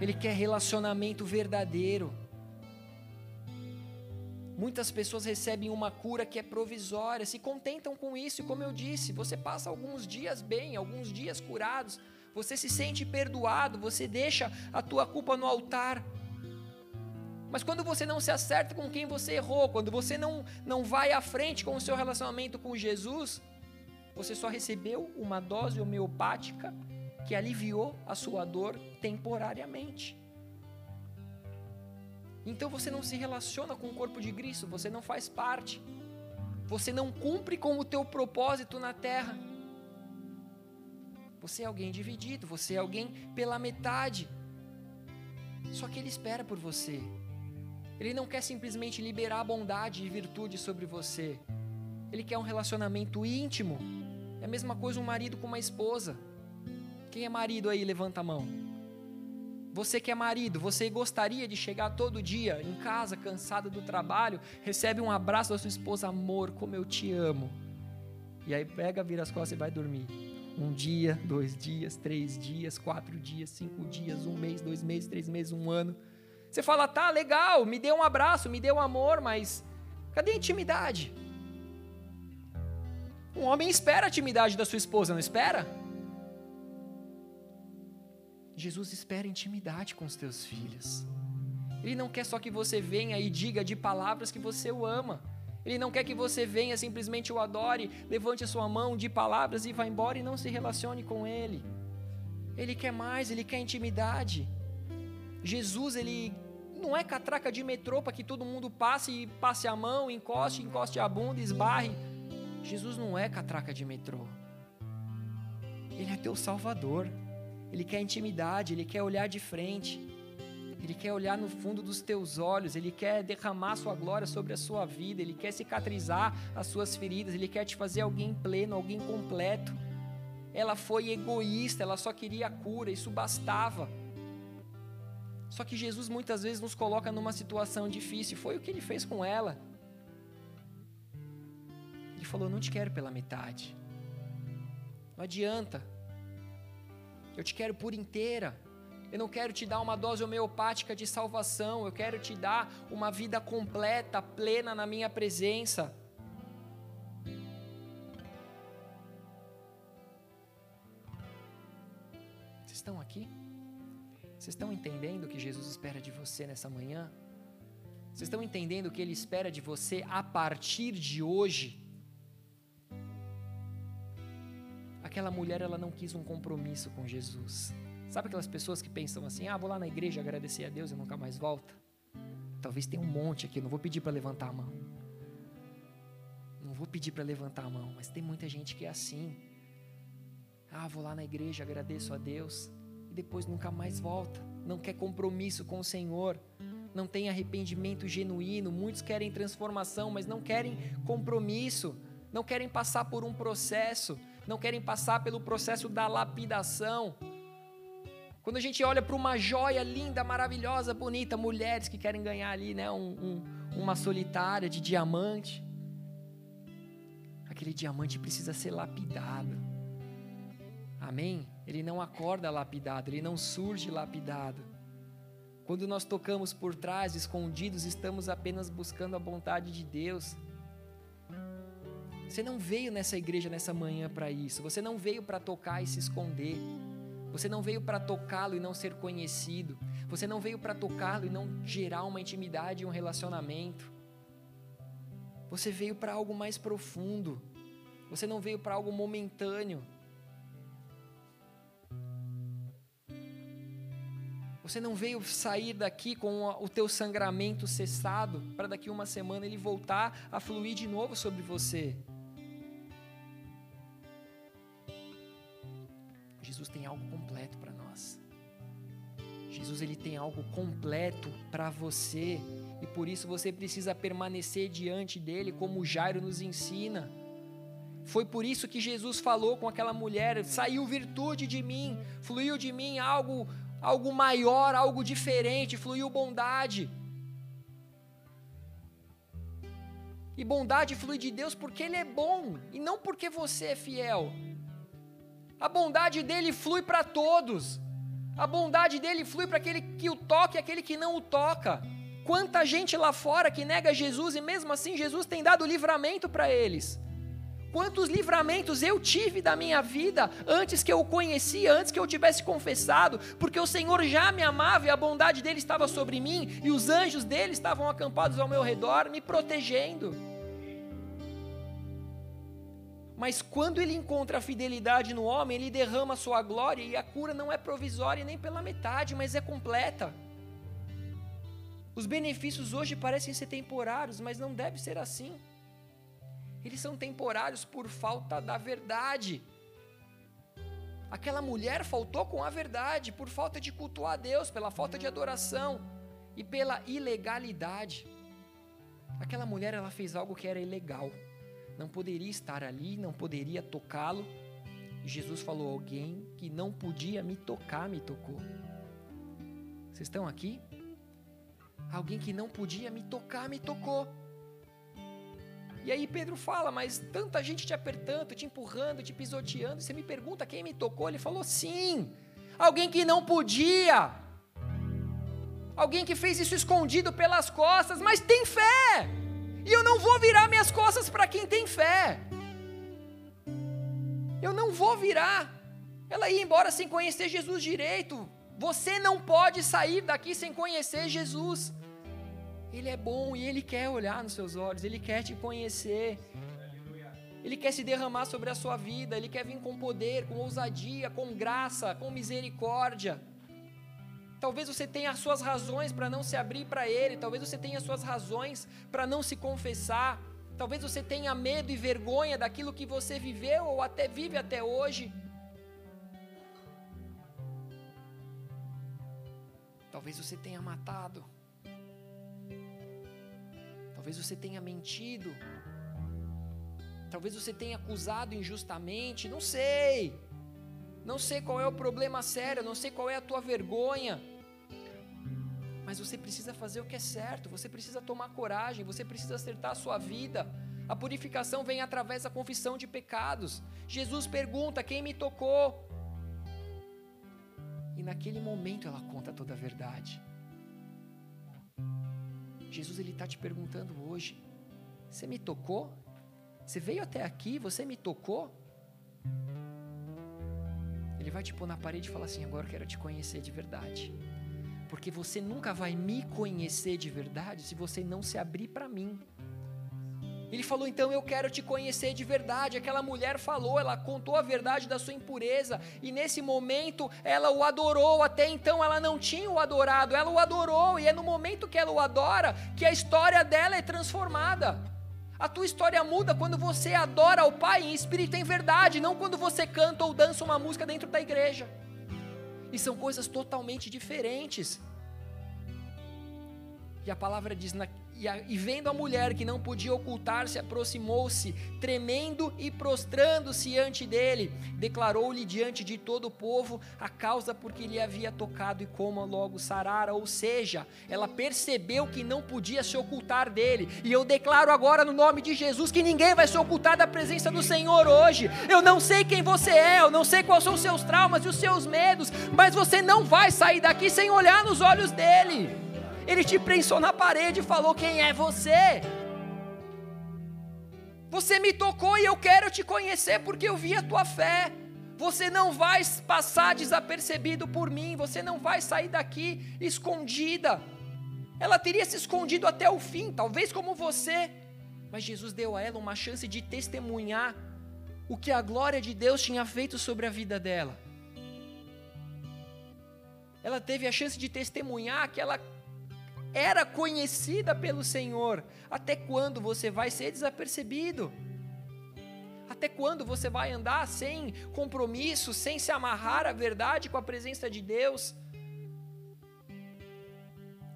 Ele quer relacionamento verdadeiro. Muitas pessoas recebem uma cura que é provisória, se contentam com isso, e como eu disse, você passa alguns dias bem, alguns dias curados, você se sente perdoado, você deixa a tua culpa no altar. Mas quando você não se acerta com quem você errou, quando você não, não vai à frente com o seu relacionamento com Jesus, você só recebeu uma dose homeopática que aliviou a sua dor temporariamente. Então você não se relaciona com o corpo de Cristo, você não faz parte. Você não cumpre com o teu propósito na terra. Você é alguém dividido, você é alguém pela metade. Só que Ele espera por você. Ele não quer simplesmente liberar bondade e virtude sobre você. Ele quer um relacionamento íntimo. É a mesma coisa um marido com uma esposa. Quem é marido aí, levanta a mão. Você que é marido, você gostaria de chegar todo dia em casa, cansado do trabalho, recebe um abraço da sua esposa, amor, como eu te amo. E aí pega, vira as costas e vai dormir. Um dia, dois dias, três dias, quatro dias, cinco dias, um mês, dois meses, três meses, um ano. Você fala, tá, legal, me deu um abraço, me deu um amor, mas cadê a intimidade? Um homem espera a intimidade da sua esposa, não espera? Jesus espera intimidade com os teus filhos. Ele não quer só que você venha e diga de palavras que você o ama. Ele não quer que você venha simplesmente o adore, levante a sua mão de palavras e vá embora e não se relacione com ele. Ele quer mais, ele quer intimidade. Jesus, ele não é catraca de metrô para que todo mundo passe e passe a mão, encoste, encoste a bunda, esbarre. Jesus não é catraca de metrô. Ele é teu salvador. Ele quer intimidade, ele quer olhar de frente. Ele quer olhar no fundo dos teus olhos, Ele quer derramar sua glória sobre a sua vida, Ele quer cicatrizar as suas feridas, Ele quer te fazer alguém pleno, alguém completo. Ela foi egoísta, ela só queria a cura, isso bastava. Só que Jesus muitas vezes nos coloca numa situação difícil, foi o que ele fez com ela. Ele falou: Não te quero pela metade, não adianta, eu te quero por inteira. Eu não quero te dar uma dose homeopática de salvação, eu quero te dar uma vida completa, plena na minha presença. Vocês estão aqui? Vocês estão entendendo o que Jesus espera de você nessa manhã? Vocês estão entendendo o que Ele espera de você a partir de hoje? Aquela mulher, ela não quis um compromisso com Jesus. Sabe aquelas pessoas que pensam assim: ah, vou lá na igreja agradecer a Deus e nunca mais volta? Talvez tenha um monte aqui, não vou pedir para levantar a mão. Não vou pedir para levantar a mão, mas tem muita gente que é assim. Ah, vou lá na igreja, agradeço a Deus e depois nunca mais volta. Não quer compromisso com o Senhor, não tem arrependimento genuíno. Muitos querem transformação, mas não querem compromisso, não querem passar por um processo, não querem passar pelo processo da lapidação. Quando a gente olha para uma joia linda, maravilhosa, bonita, mulheres que querem ganhar ali, né, um, um, uma solitária de diamante, aquele diamante precisa ser lapidado. Amém? Ele não acorda lapidado, ele não surge lapidado. Quando nós tocamos por trás, escondidos, estamos apenas buscando a vontade de Deus. Você não veio nessa igreja nessa manhã para isso. Você não veio para tocar e se esconder. Você não veio para tocá-lo e não ser conhecido. Você não veio para tocá-lo e não gerar uma intimidade e um relacionamento. Você veio para algo mais profundo. Você não veio para algo momentâneo. Você não veio sair daqui com o teu sangramento cessado para daqui uma semana ele voltar a fluir de novo sobre você. Jesus tem algo completo para nós. Jesus ele tem algo completo para você e por isso você precisa permanecer diante dele como Jairo nos ensina. Foi por isso que Jesus falou com aquela mulher: saiu virtude de mim, fluiu de mim algo, algo maior, algo diferente, fluiu bondade. E bondade flui de Deus porque Ele é bom e não porque você é fiel. A bondade dele flui para todos. A bondade dele flui para aquele que o toca e aquele que não o toca. Quanta gente lá fora que nega Jesus e mesmo assim Jesus tem dado livramento para eles. Quantos livramentos eu tive da minha vida antes que eu o conhecia, antes que eu tivesse confessado, porque o Senhor já me amava e a bondade dele estava sobre mim e os anjos dele estavam acampados ao meu redor, me protegendo. Mas quando ele encontra a fidelidade no homem, ele derrama a sua glória e a cura não é provisória nem pela metade, mas é completa. Os benefícios hoje parecem ser temporários, mas não deve ser assim. Eles são temporários por falta da verdade. Aquela mulher faltou com a verdade por falta de cultuar a Deus, pela falta de adoração e pela ilegalidade. Aquela mulher ela fez algo que era ilegal. Não poderia estar ali, não poderia tocá-lo. E Jesus falou: alguém que não podia me tocar me tocou. Vocês estão aqui? Alguém que não podia me tocar me tocou. E aí Pedro fala, mas tanta gente te apertando, te empurrando, te pisoteando, você me pergunta quem me tocou? Ele falou, sim, alguém que não podia, alguém que fez isso escondido pelas costas, mas tem fé, e eu não vou virar minhas costas para quem tem fé, eu não vou virar, ela ia embora sem conhecer Jesus direito, você não pode sair daqui sem conhecer Jesus. Ele é bom e Ele quer olhar nos seus olhos, Ele quer te conhecer. Ele quer se derramar sobre a sua vida, Ele quer vir com poder, com ousadia, com graça, com misericórdia. Talvez você tenha as suas razões para não se abrir para Ele, talvez você tenha as suas razões para não se confessar, talvez você tenha medo e vergonha daquilo que você viveu ou até vive até hoje. Talvez você tenha matado. Talvez você tenha mentido. Talvez você tenha acusado injustamente. Não sei. Não sei qual é o problema sério. Não sei qual é a tua vergonha. Mas você precisa fazer o que é certo. Você precisa tomar coragem. Você precisa acertar a sua vida. A purificação vem através da confissão de pecados. Jesus pergunta: Quem me tocou? E naquele momento ela conta toda a verdade. Jesus ele está te perguntando hoje: você me tocou? Você veio até aqui, você me tocou? Ele vai te pôr na parede e falar assim: agora eu quero te conhecer de verdade. Porque você nunca vai me conhecer de verdade se você não se abrir para mim. Ele falou: Então eu quero te conhecer de verdade. Aquela mulher falou, ela contou a verdade da sua impureza, e nesse momento ela o adorou. Até então ela não tinha o adorado, ela o adorou, e é no momento que ela o adora que a história dela é transformada. A tua história muda quando você adora o Pai em espírito e em verdade, não quando você canta ou dança uma música dentro da igreja. E são coisas totalmente diferentes. E a palavra diz: e, a, e vendo a mulher que não podia ocultar-se, aproximou-se, tremendo e prostrando-se ante dele, declarou-lhe diante de todo o povo a causa por que lhe havia tocado e como logo sarara. Ou seja, ela percebeu que não podia se ocultar dele. E eu declaro agora no nome de Jesus que ninguém vai se ocultar da presença do Senhor hoje. Eu não sei quem você é, eu não sei quais são os seus traumas e os seus medos, mas você não vai sair daqui sem olhar nos olhos dele. Ele te prensou na parede e falou: Quem é você? Você me tocou e eu quero te conhecer porque eu vi a tua fé. Você não vai passar desapercebido por mim, você não vai sair daqui escondida. Ela teria se escondido até o fim, talvez como você, mas Jesus deu a ela uma chance de testemunhar o que a glória de Deus tinha feito sobre a vida dela. Ela teve a chance de testemunhar que ela era conhecida pelo Senhor. Até quando você vai ser desapercebido? Até quando você vai andar sem compromisso, sem se amarrar à verdade com a presença de Deus?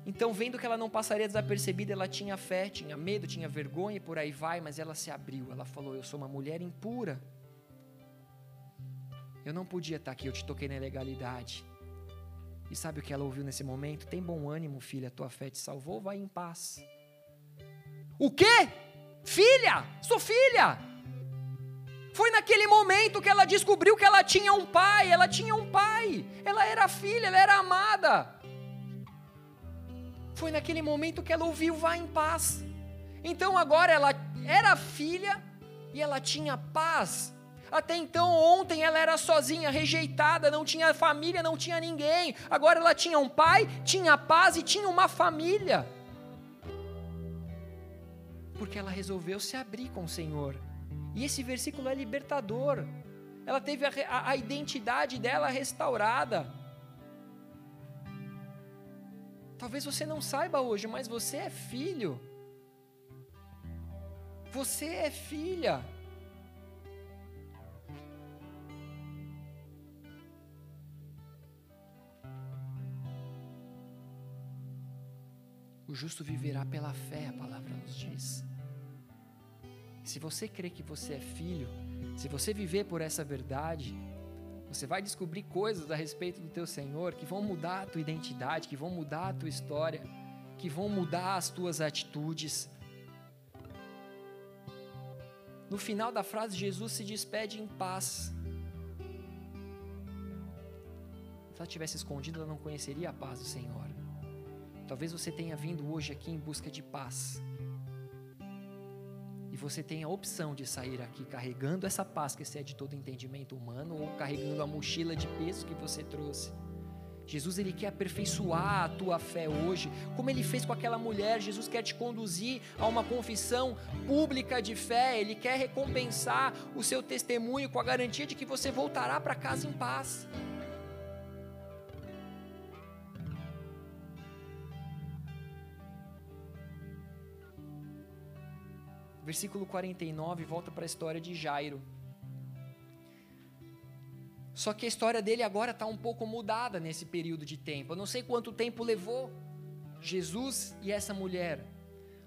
Então, vendo que ela não passaria desapercebida, ela tinha fé, tinha medo, tinha vergonha e por aí vai, mas ela se abriu. Ela falou: Eu sou uma mulher impura. Eu não podia estar aqui, eu te toquei na ilegalidade. E sabe o que ela ouviu nesse momento? Tem bom ânimo, filha, tua fé te salvou, vai em paz. O quê? Filha, sou filha. Foi naquele momento que ela descobriu que ela tinha um pai, ela tinha um pai, ela era filha, ela era amada. Foi naquele momento que ela ouviu, vai em paz. Então agora ela era filha e ela tinha paz. Até então, ontem ela era sozinha, rejeitada, não tinha família, não tinha ninguém. Agora ela tinha um pai, tinha paz e tinha uma família. Porque ela resolveu se abrir com o Senhor. E esse versículo é libertador. Ela teve a, a, a identidade dela restaurada. Talvez você não saiba hoje, mas você é filho. Você é filha. O justo viverá pela fé, a palavra nos diz. Se você crê que você é filho, se você viver por essa verdade, você vai descobrir coisas a respeito do teu Senhor que vão mudar a tua identidade, que vão mudar a tua história, que vão mudar as tuas atitudes. No final da frase, Jesus se despede em paz. Se ela tivesse escondido, ela não conheceria a paz do Senhor. Talvez você tenha vindo hoje aqui em busca de paz. E você tenha a opção de sair aqui carregando essa paz que excede todo entendimento humano ou carregando a mochila de peso que você trouxe. Jesus ele quer aperfeiçoar a tua fé hoje, como ele fez com aquela mulher. Jesus quer te conduzir a uma confissão pública de fé. Ele quer recompensar o seu testemunho com a garantia de que você voltará para casa em paz. Versículo 49 volta para a história de Jairo. Só que a história dele agora está um pouco mudada nesse período de tempo. Eu não sei quanto tempo levou Jesus e essa mulher.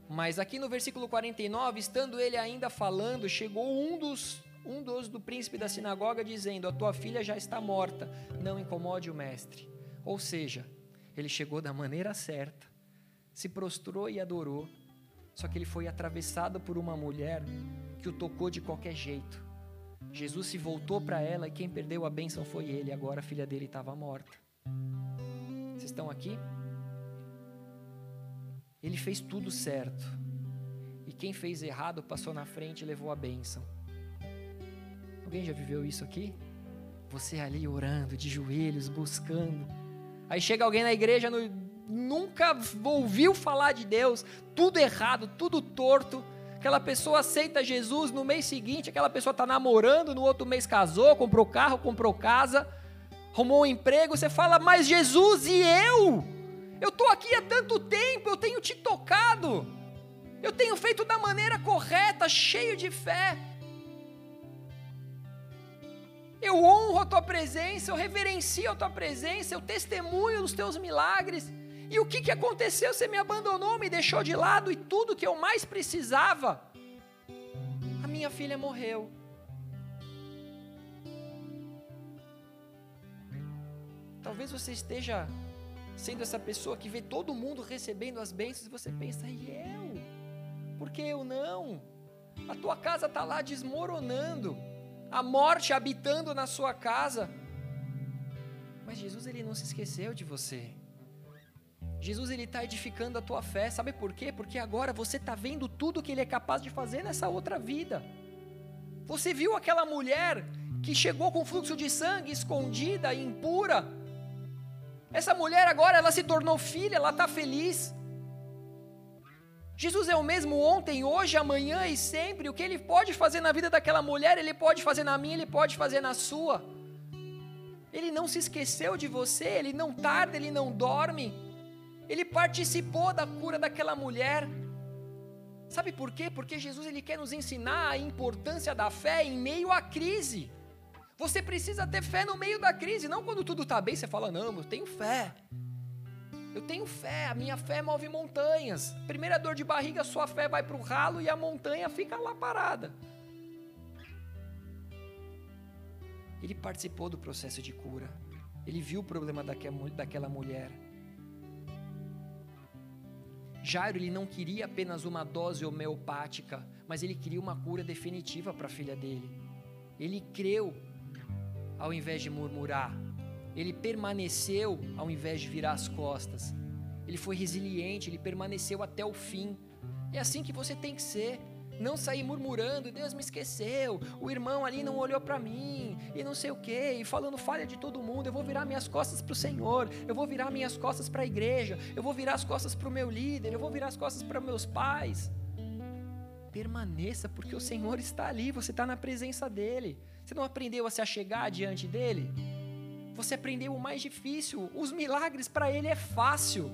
Mas aqui no versículo 49, estando ele ainda falando, chegou um dos um dos do príncipe da sinagoga dizendo: A tua filha já está morta, não incomode o mestre. Ou seja, ele chegou da maneira certa, se prostrou e adorou. Só que ele foi atravessado por uma mulher que o tocou de qualquer jeito. Jesus se voltou para ela e quem perdeu a bênção foi ele. Agora a filha dele estava morta. Vocês estão aqui? Ele fez tudo certo. E quem fez errado passou na frente e levou a bênção. Alguém já viveu isso aqui? Você ali orando, de joelhos, buscando. Aí chega alguém na igreja, no, nunca ouviu falar de Deus, tudo errado, tudo torto aquela pessoa aceita Jesus, no mês seguinte aquela pessoa está namorando, no outro mês casou, comprou carro, comprou casa, arrumou um emprego, você fala, mas Jesus e eu? Eu estou aqui há tanto tempo, eu tenho te tocado, eu tenho feito da maneira correta, cheio de fé. Eu honro a tua presença, eu reverencio a tua presença, eu testemunho os teus milagres. E o que, que aconteceu? Você me abandonou, me deixou de lado e tudo que eu mais precisava. A minha filha morreu. Talvez você esteja sendo essa pessoa que vê todo mundo recebendo as bênçãos e você pensa, e eu? Por que eu não? A tua casa está lá desmoronando, a morte habitando na sua casa. Mas Jesus ele não se esqueceu de você. Jesus ele está edificando a tua fé, sabe por quê? Porque agora você está vendo tudo que ele é capaz de fazer nessa outra vida. Você viu aquela mulher que chegou com fluxo de sangue escondida e impura? Essa mulher agora ela se tornou filha, ela está feliz. Jesus é o mesmo ontem, hoje, amanhã e sempre. O que ele pode fazer na vida daquela mulher, ele pode fazer na minha, ele pode fazer na sua. Ele não se esqueceu de você, ele não tarda, ele não dorme. Ele participou da cura daquela mulher. Sabe por quê? Porque Jesus ele quer nos ensinar a importância da fé em meio à crise. Você precisa ter fé no meio da crise, não quando tudo está bem, você fala, não, eu tenho fé. Eu tenho fé, a minha fé move montanhas. Primeira dor de barriga, sua fé vai para o ralo e a montanha fica lá parada. Ele participou do processo de cura. Ele viu o problema daquela mulher. Jairo ele não queria apenas uma dose homeopática, mas ele queria uma cura definitiva para a filha dele. Ele creu ao invés de murmurar. Ele permaneceu ao invés de virar as costas. Ele foi resiliente, ele permaneceu até o fim. É assim que você tem que ser. Não sair murmurando, Deus me esqueceu, o irmão ali não olhou para mim, e não sei o que, e falando falha de todo mundo. Eu vou virar minhas costas para o Senhor, eu vou virar minhas costas para a igreja, eu vou virar as costas para o meu líder, eu vou virar as costas para meus pais. Permaneça, porque o Senhor está ali, você está na presença dEle. Você não aprendeu a se achegar diante dEle? Você aprendeu o mais difícil, os milagres para Ele é fácil.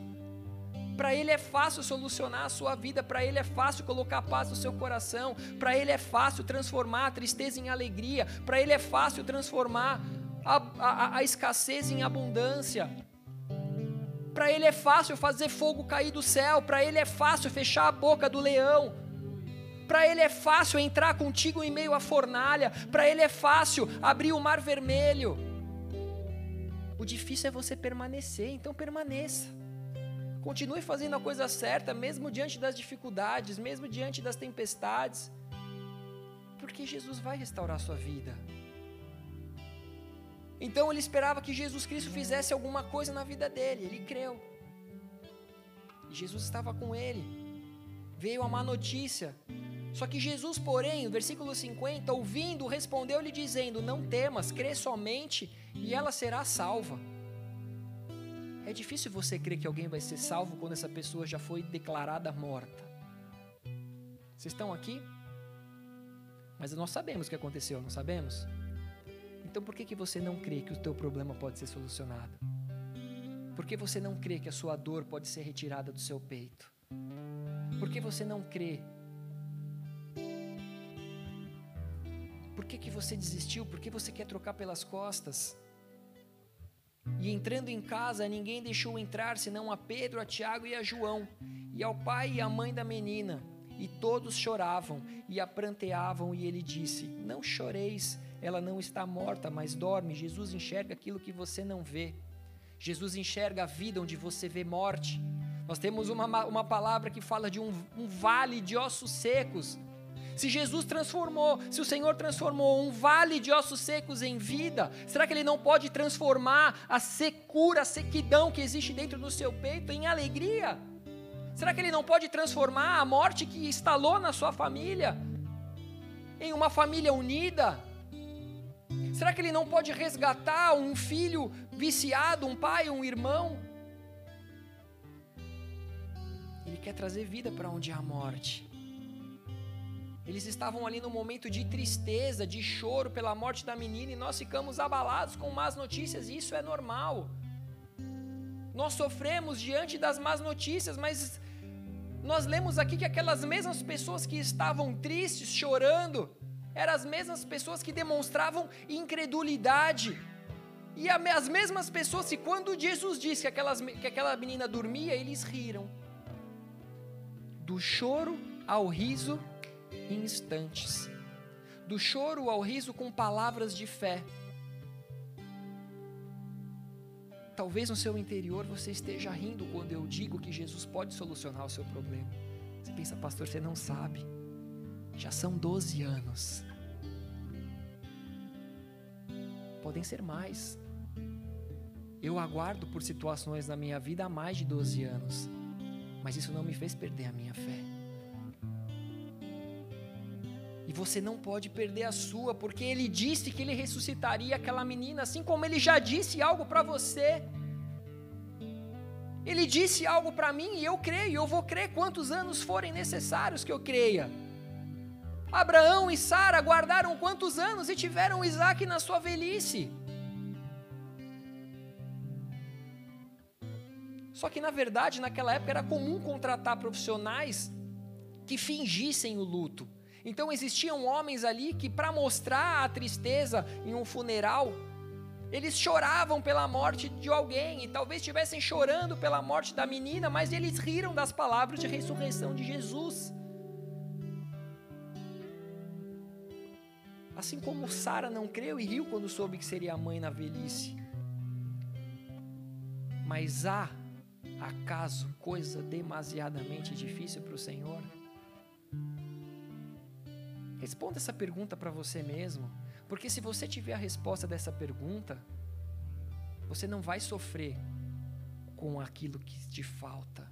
Para Ele é fácil solucionar a sua vida, para Ele é fácil colocar paz no seu coração, para Ele é fácil transformar a tristeza em alegria, para Ele é fácil transformar a, a, a escassez em abundância. Para ele é fácil fazer fogo cair do céu, para ele é fácil fechar a boca do leão. Para ele é fácil entrar contigo em meio à fornalha, para ele é fácil abrir o mar vermelho. O difícil é você permanecer, então permaneça. Continue fazendo a coisa certa, mesmo diante das dificuldades, mesmo diante das tempestades, porque Jesus vai restaurar a sua vida. Então ele esperava que Jesus Cristo fizesse alguma coisa na vida dele, ele creu. E Jesus estava com ele. Veio a má notícia. Só que Jesus, porém, no versículo 50, ouvindo, respondeu-lhe dizendo: Não temas, crê somente e ela será salva. É difícil você crer que alguém vai ser salvo quando essa pessoa já foi declarada morta. Vocês estão aqui? Mas nós sabemos o que aconteceu, não sabemos? Então por que, que você não crê que o teu problema pode ser solucionado? Por que você não crê que a sua dor pode ser retirada do seu peito? Por que você não crê? Por que, que você desistiu? Por que você quer trocar pelas costas? E entrando em casa, ninguém deixou entrar senão a Pedro, a Tiago e a João, e ao pai e à mãe da menina. E todos choravam e a pranteavam, e ele disse: Não choreis, ela não está morta, mas dorme. Jesus enxerga aquilo que você não vê. Jesus enxerga a vida onde você vê morte. Nós temos uma, uma palavra que fala de um, um vale de ossos secos. Se Jesus transformou, se o Senhor transformou um vale de ossos secos em vida, será que Ele não pode transformar a secura, a sequidão que existe dentro do seu peito em alegria? Será que Ele não pode transformar a morte que instalou na sua família em uma família unida? Será que Ele não pode resgatar um filho viciado, um pai, um irmão? Ele quer trazer vida para onde há morte. Eles estavam ali no momento de tristeza, de choro pela morte da menina e nós ficamos abalados com más notícias, e isso é normal. Nós sofremos diante das más notícias, mas nós lemos aqui que aquelas mesmas pessoas que estavam tristes, chorando, eram as mesmas pessoas que demonstravam incredulidade. E as mesmas pessoas que, quando Jesus disse que, aquelas, que aquela menina dormia, eles riram. Do choro ao riso em instantes. Do choro ao riso com palavras de fé. Talvez no seu interior você esteja rindo quando eu digo que Jesus pode solucionar o seu problema. Você pensa, pastor, você não sabe. Já são 12 anos. Podem ser mais. Eu aguardo por situações na minha vida há mais de 12 anos. Mas isso não me fez perder a minha fé. E você não pode perder a sua, porque ele disse que ele ressuscitaria aquela menina, assim como ele já disse algo para você. Ele disse algo para mim e eu creio, eu vou crer quantos anos forem necessários que eu creia. Abraão e Sara guardaram quantos anos e tiveram Isaac na sua velhice. Só que na verdade, naquela época era comum contratar profissionais que fingissem o luto. Então existiam homens ali que, para mostrar a tristeza em um funeral, eles choravam pela morte de alguém e talvez estivessem chorando pela morte da menina, mas eles riram das palavras de ressurreição de Jesus. Assim como Sara não creu e riu quando soube que seria mãe na velhice. Mas há, acaso, coisa demasiadamente difícil para o Senhor? Responda essa pergunta para você mesmo, porque se você tiver a resposta dessa pergunta, você não vai sofrer com aquilo que te falta,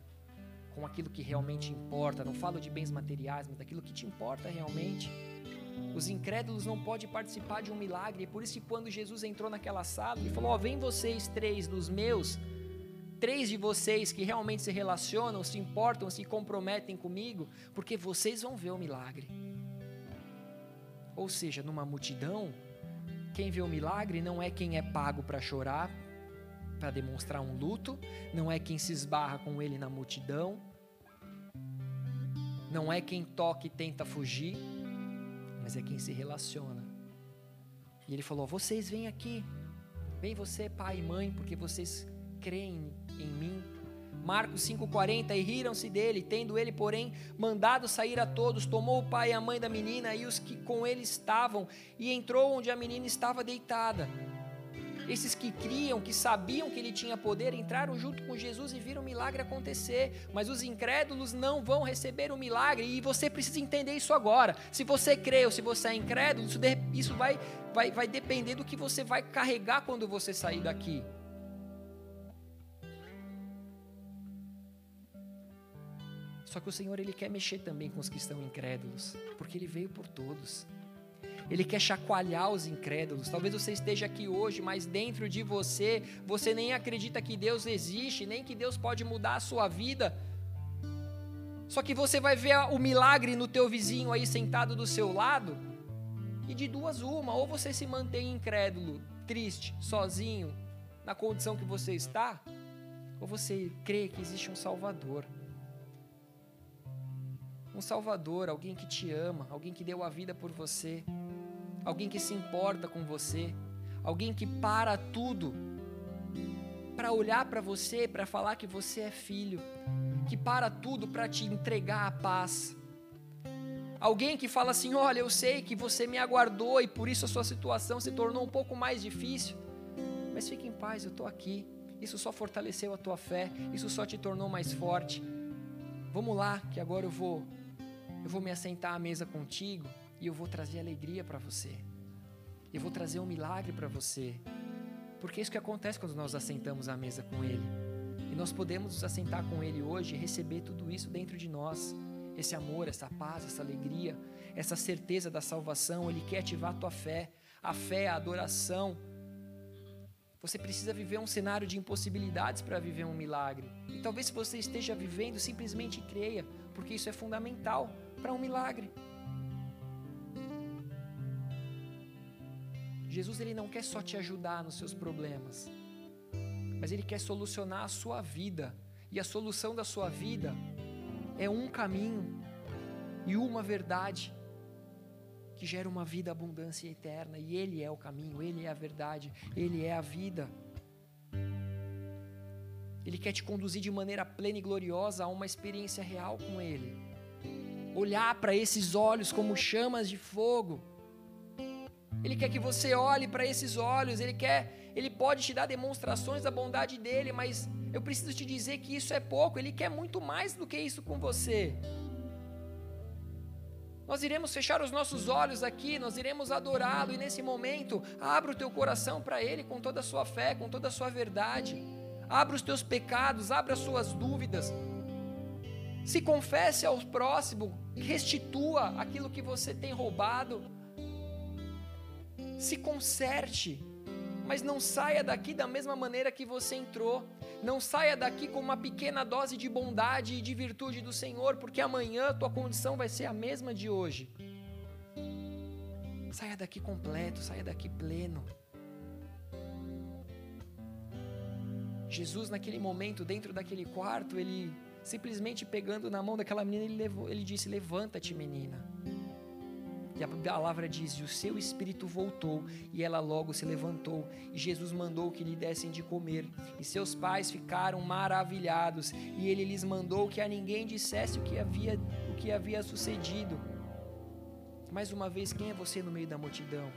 com aquilo que realmente importa. Não falo de bens materiais, mas daquilo que te importa realmente. Os incrédulos não podem participar de um milagre, por isso que quando Jesus entrou naquela sala, ele falou: oh, vem vocês três dos meus, três de vocês que realmente se relacionam, se importam, se comprometem comigo, porque vocês vão ver o milagre. Ou seja, numa multidão, quem vê o milagre não é quem é pago para chorar, para demonstrar um luto, não é quem se esbarra com ele na multidão, não é quem toca e tenta fugir, mas é quem se relaciona. E ele falou: Vocês vêm aqui, vem você, pai e mãe, porque vocês creem em mim, Marcos 5,40, e riram-se dele, tendo ele, porém, mandado sair a todos, tomou o pai e a mãe da menina e os que com ele estavam, e entrou onde a menina estava deitada. Esses que criam, que sabiam que ele tinha poder, entraram junto com Jesus e viram o milagre acontecer. Mas os incrédulos não vão receber o milagre e você precisa entender isso agora. Se você crê ou se você é incrédulo, isso vai, vai, vai depender do que você vai carregar quando você sair daqui. Só que o Senhor ele quer mexer também com os que estão incrédulos, porque ele veio por todos. Ele quer chacoalhar os incrédulos. Talvez você esteja aqui hoje, mas dentro de você, você nem acredita que Deus existe, nem que Deus pode mudar a sua vida. Só que você vai ver o milagre no teu vizinho aí sentado do seu lado, e de duas uma, ou você se mantém incrédulo, triste, sozinho, na condição que você está, ou você crê que existe um Salvador. Um Salvador, alguém que te ama, alguém que deu a vida por você alguém que se importa com você, alguém que para tudo para olhar para você, para falar que você é filho, que para tudo para te entregar a paz. Alguém que fala assim: Olha, eu sei que você me aguardou e por isso a sua situação se tornou um pouco mais difícil, mas fique em paz, eu estou aqui. Isso só fortaleceu a tua fé, isso só te tornou mais forte. Vamos lá, que agora eu vou, eu vou me assentar à mesa contigo e eu vou trazer alegria para você. Eu vou trazer um milagre para você. Porque é isso que acontece quando nós assentamos à mesa com Ele. E nós podemos nos assentar com Ele hoje e receber tudo isso dentro de nós. Esse amor, essa paz, essa alegria, essa certeza da salvação. Ele quer ativar a tua fé. A fé, a adoração. Você precisa viver um cenário de impossibilidades para viver um milagre. E talvez se você esteja vivendo, simplesmente creia, porque isso é fundamental para um milagre. Jesus ele não quer só te ajudar nos seus problemas, mas ele quer solucionar a sua vida. E a solução da sua vida é um caminho e uma verdade que gera uma vida abundância eterna, e ele é o caminho, ele é a verdade, ele é a vida. Ele quer te conduzir de maneira plena e gloriosa a uma experiência real com ele. Olhar para esses olhos como chamas de fogo ele quer que você olhe para esses olhos, ele quer, ele pode te dar demonstrações da bondade dele, mas eu preciso te dizer que isso é pouco, ele quer muito mais do que isso com você. Nós iremos fechar os nossos olhos aqui, nós iremos adorá-lo e nesse momento, abra o teu coração para ele com toda a sua fé, com toda a sua verdade. Abra os teus pecados, abra as suas dúvidas. Se confesse ao próximo, restitua aquilo que você tem roubado se conserte, mas não saia daqui da mesma maneira que você entrou. Não saia daqui com uma pequena dose de bondade e de virtude do Senhor, porque amanhã tua condição vai ser a mesma de hoje. Saia daqui completo, saia daqui pleno. Jesus, naquele momento, dentro daquele quarto, ele simplesmente pegando na mão daquela menina, ele, levou, ele disse: Levanta-te, menina. E a palavra diz: E o seu espírito voltou, e ela logo se levantou. E Jesus mandou que lhe dessem de comer. E seus pais ficaram maravilhados. E ele lhes mandou que a ninguém dissesse o que havia, o que havia sucedido. Mais uma vez, quem é você no meio da multidão?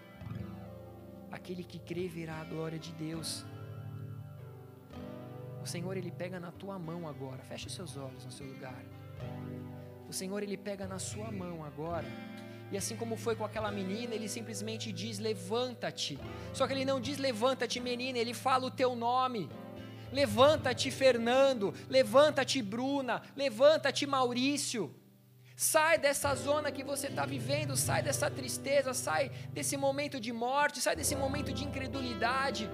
Aquele que crê verá a glória de Deus. O Senhor, Ele pega na tua mão agora. Feche seus olhos no seu lugar. O Senhor, Ele pega na sua mão agora e assim como foi com aquela menina, ele simplesmente diz: Levanta-te. Só que ele não diz: Levanta-te, menina, ele fala o teu nome. Levanta-te, Fernando. Levanta-te, Bruna. Levanta-te, Maurício. Sai dessa zona que você está vivendo, sai dessa tristeza, sai desse momento de morte, sai desse momento de incredulidade.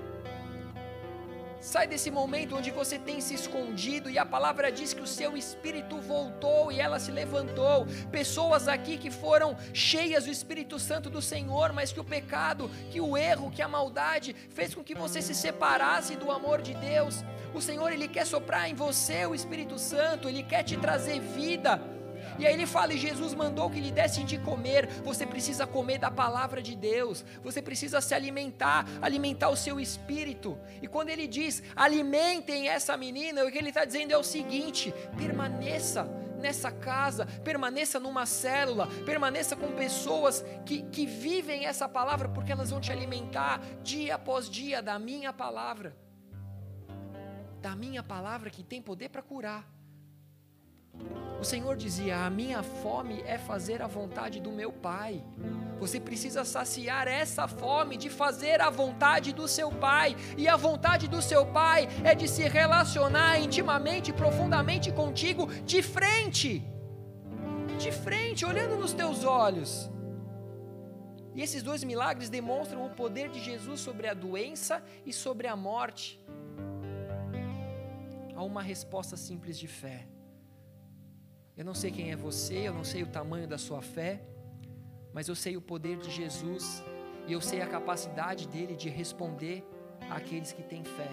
Sai desse momento onde você tem se escondido e a palavra diz que o seu espírito voltou e ela se levantou. Pessoas aqui que foram cheias do Espírito Santo do Senhor, mas que o pecado, que o erro, que a maldade fez com que você se separasse do amor de Deus. O Senhor ele quer soprar em você o Espírito Santo, ele quer te trazer vida. E aí ele fala: e Jesus mandou que lhe dessem de comer. Você precisa comer da palavra de Deus, você precisa se alimentar, alimentar o seu espírito. E quando ele diz: alimentem essa menina, o que ele está dizendo é o seguinte: permaneça nessa casa, permaneça numa célula, permaneça com pessoas que, que vivem essa palavra, porque elas vão te alimentar dia após dia da minha palavra. Da minha palavra que tem poder para curar. O Senhor dizia: A minha fome é fazer a vontade do meu Pai. Você precisa saciar essa fome de fazer a vontade do seu Pai. E a vontade do seu Pai é de se relacionar intimamente, profundamente contigo, de frente. De frente, olhando nos teus olhos. E esses dois milagres demonstram o poder de Jesus sobre a doença e sobre a morte. Há uma resposta simples de fé. Eu não sei quem é você, eu não sei o tamanho da sua fé, mas eu sei o poder de Jesus e eu sei a capacidade dele de responder àqueles que têm fé.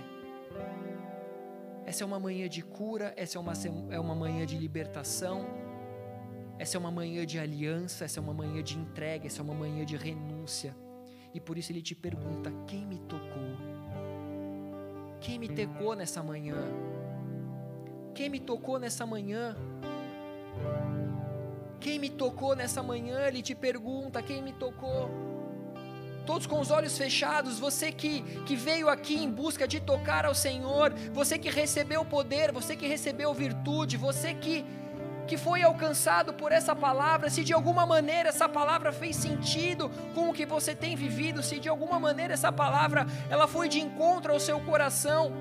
Essa é uma manhã de cura, essa é uma, é uma manhã de libertação, essa é uma manhã de aliança, essa é uma manhã de entrega, essa é uma manhã de renúncia. E por isso ele te pergunta: quem me tocou? Quem me tocou nessa manhã? Quem me tocou nessa manhã? Quem me tocou nessa manhã? Ele te pergunta: quem me tocou? Todos com os olhos fechados, você que, que veio aqui em busca de tocar ao Senhor, você que recebeu poder, você que recebeu virtude, você que, que foi alcançado por essa palavra, se de alguma maneira essa palavra fez sentido com o que você tem vivido, se de alguma maneira essa palavra ela foi de encontro ao seu coração,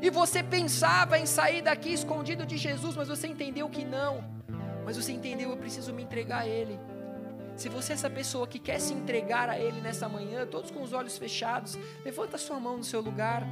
e você pensava em sair daqui escondido de Jesus, mas você entendeu que não mas você entendeu, eu preciso me entregar a Ele. Se você é essa pessoa que quer se entregar a Ele nessa manhã, todos com os olhos fechados, levanta sua mão no seu lugar.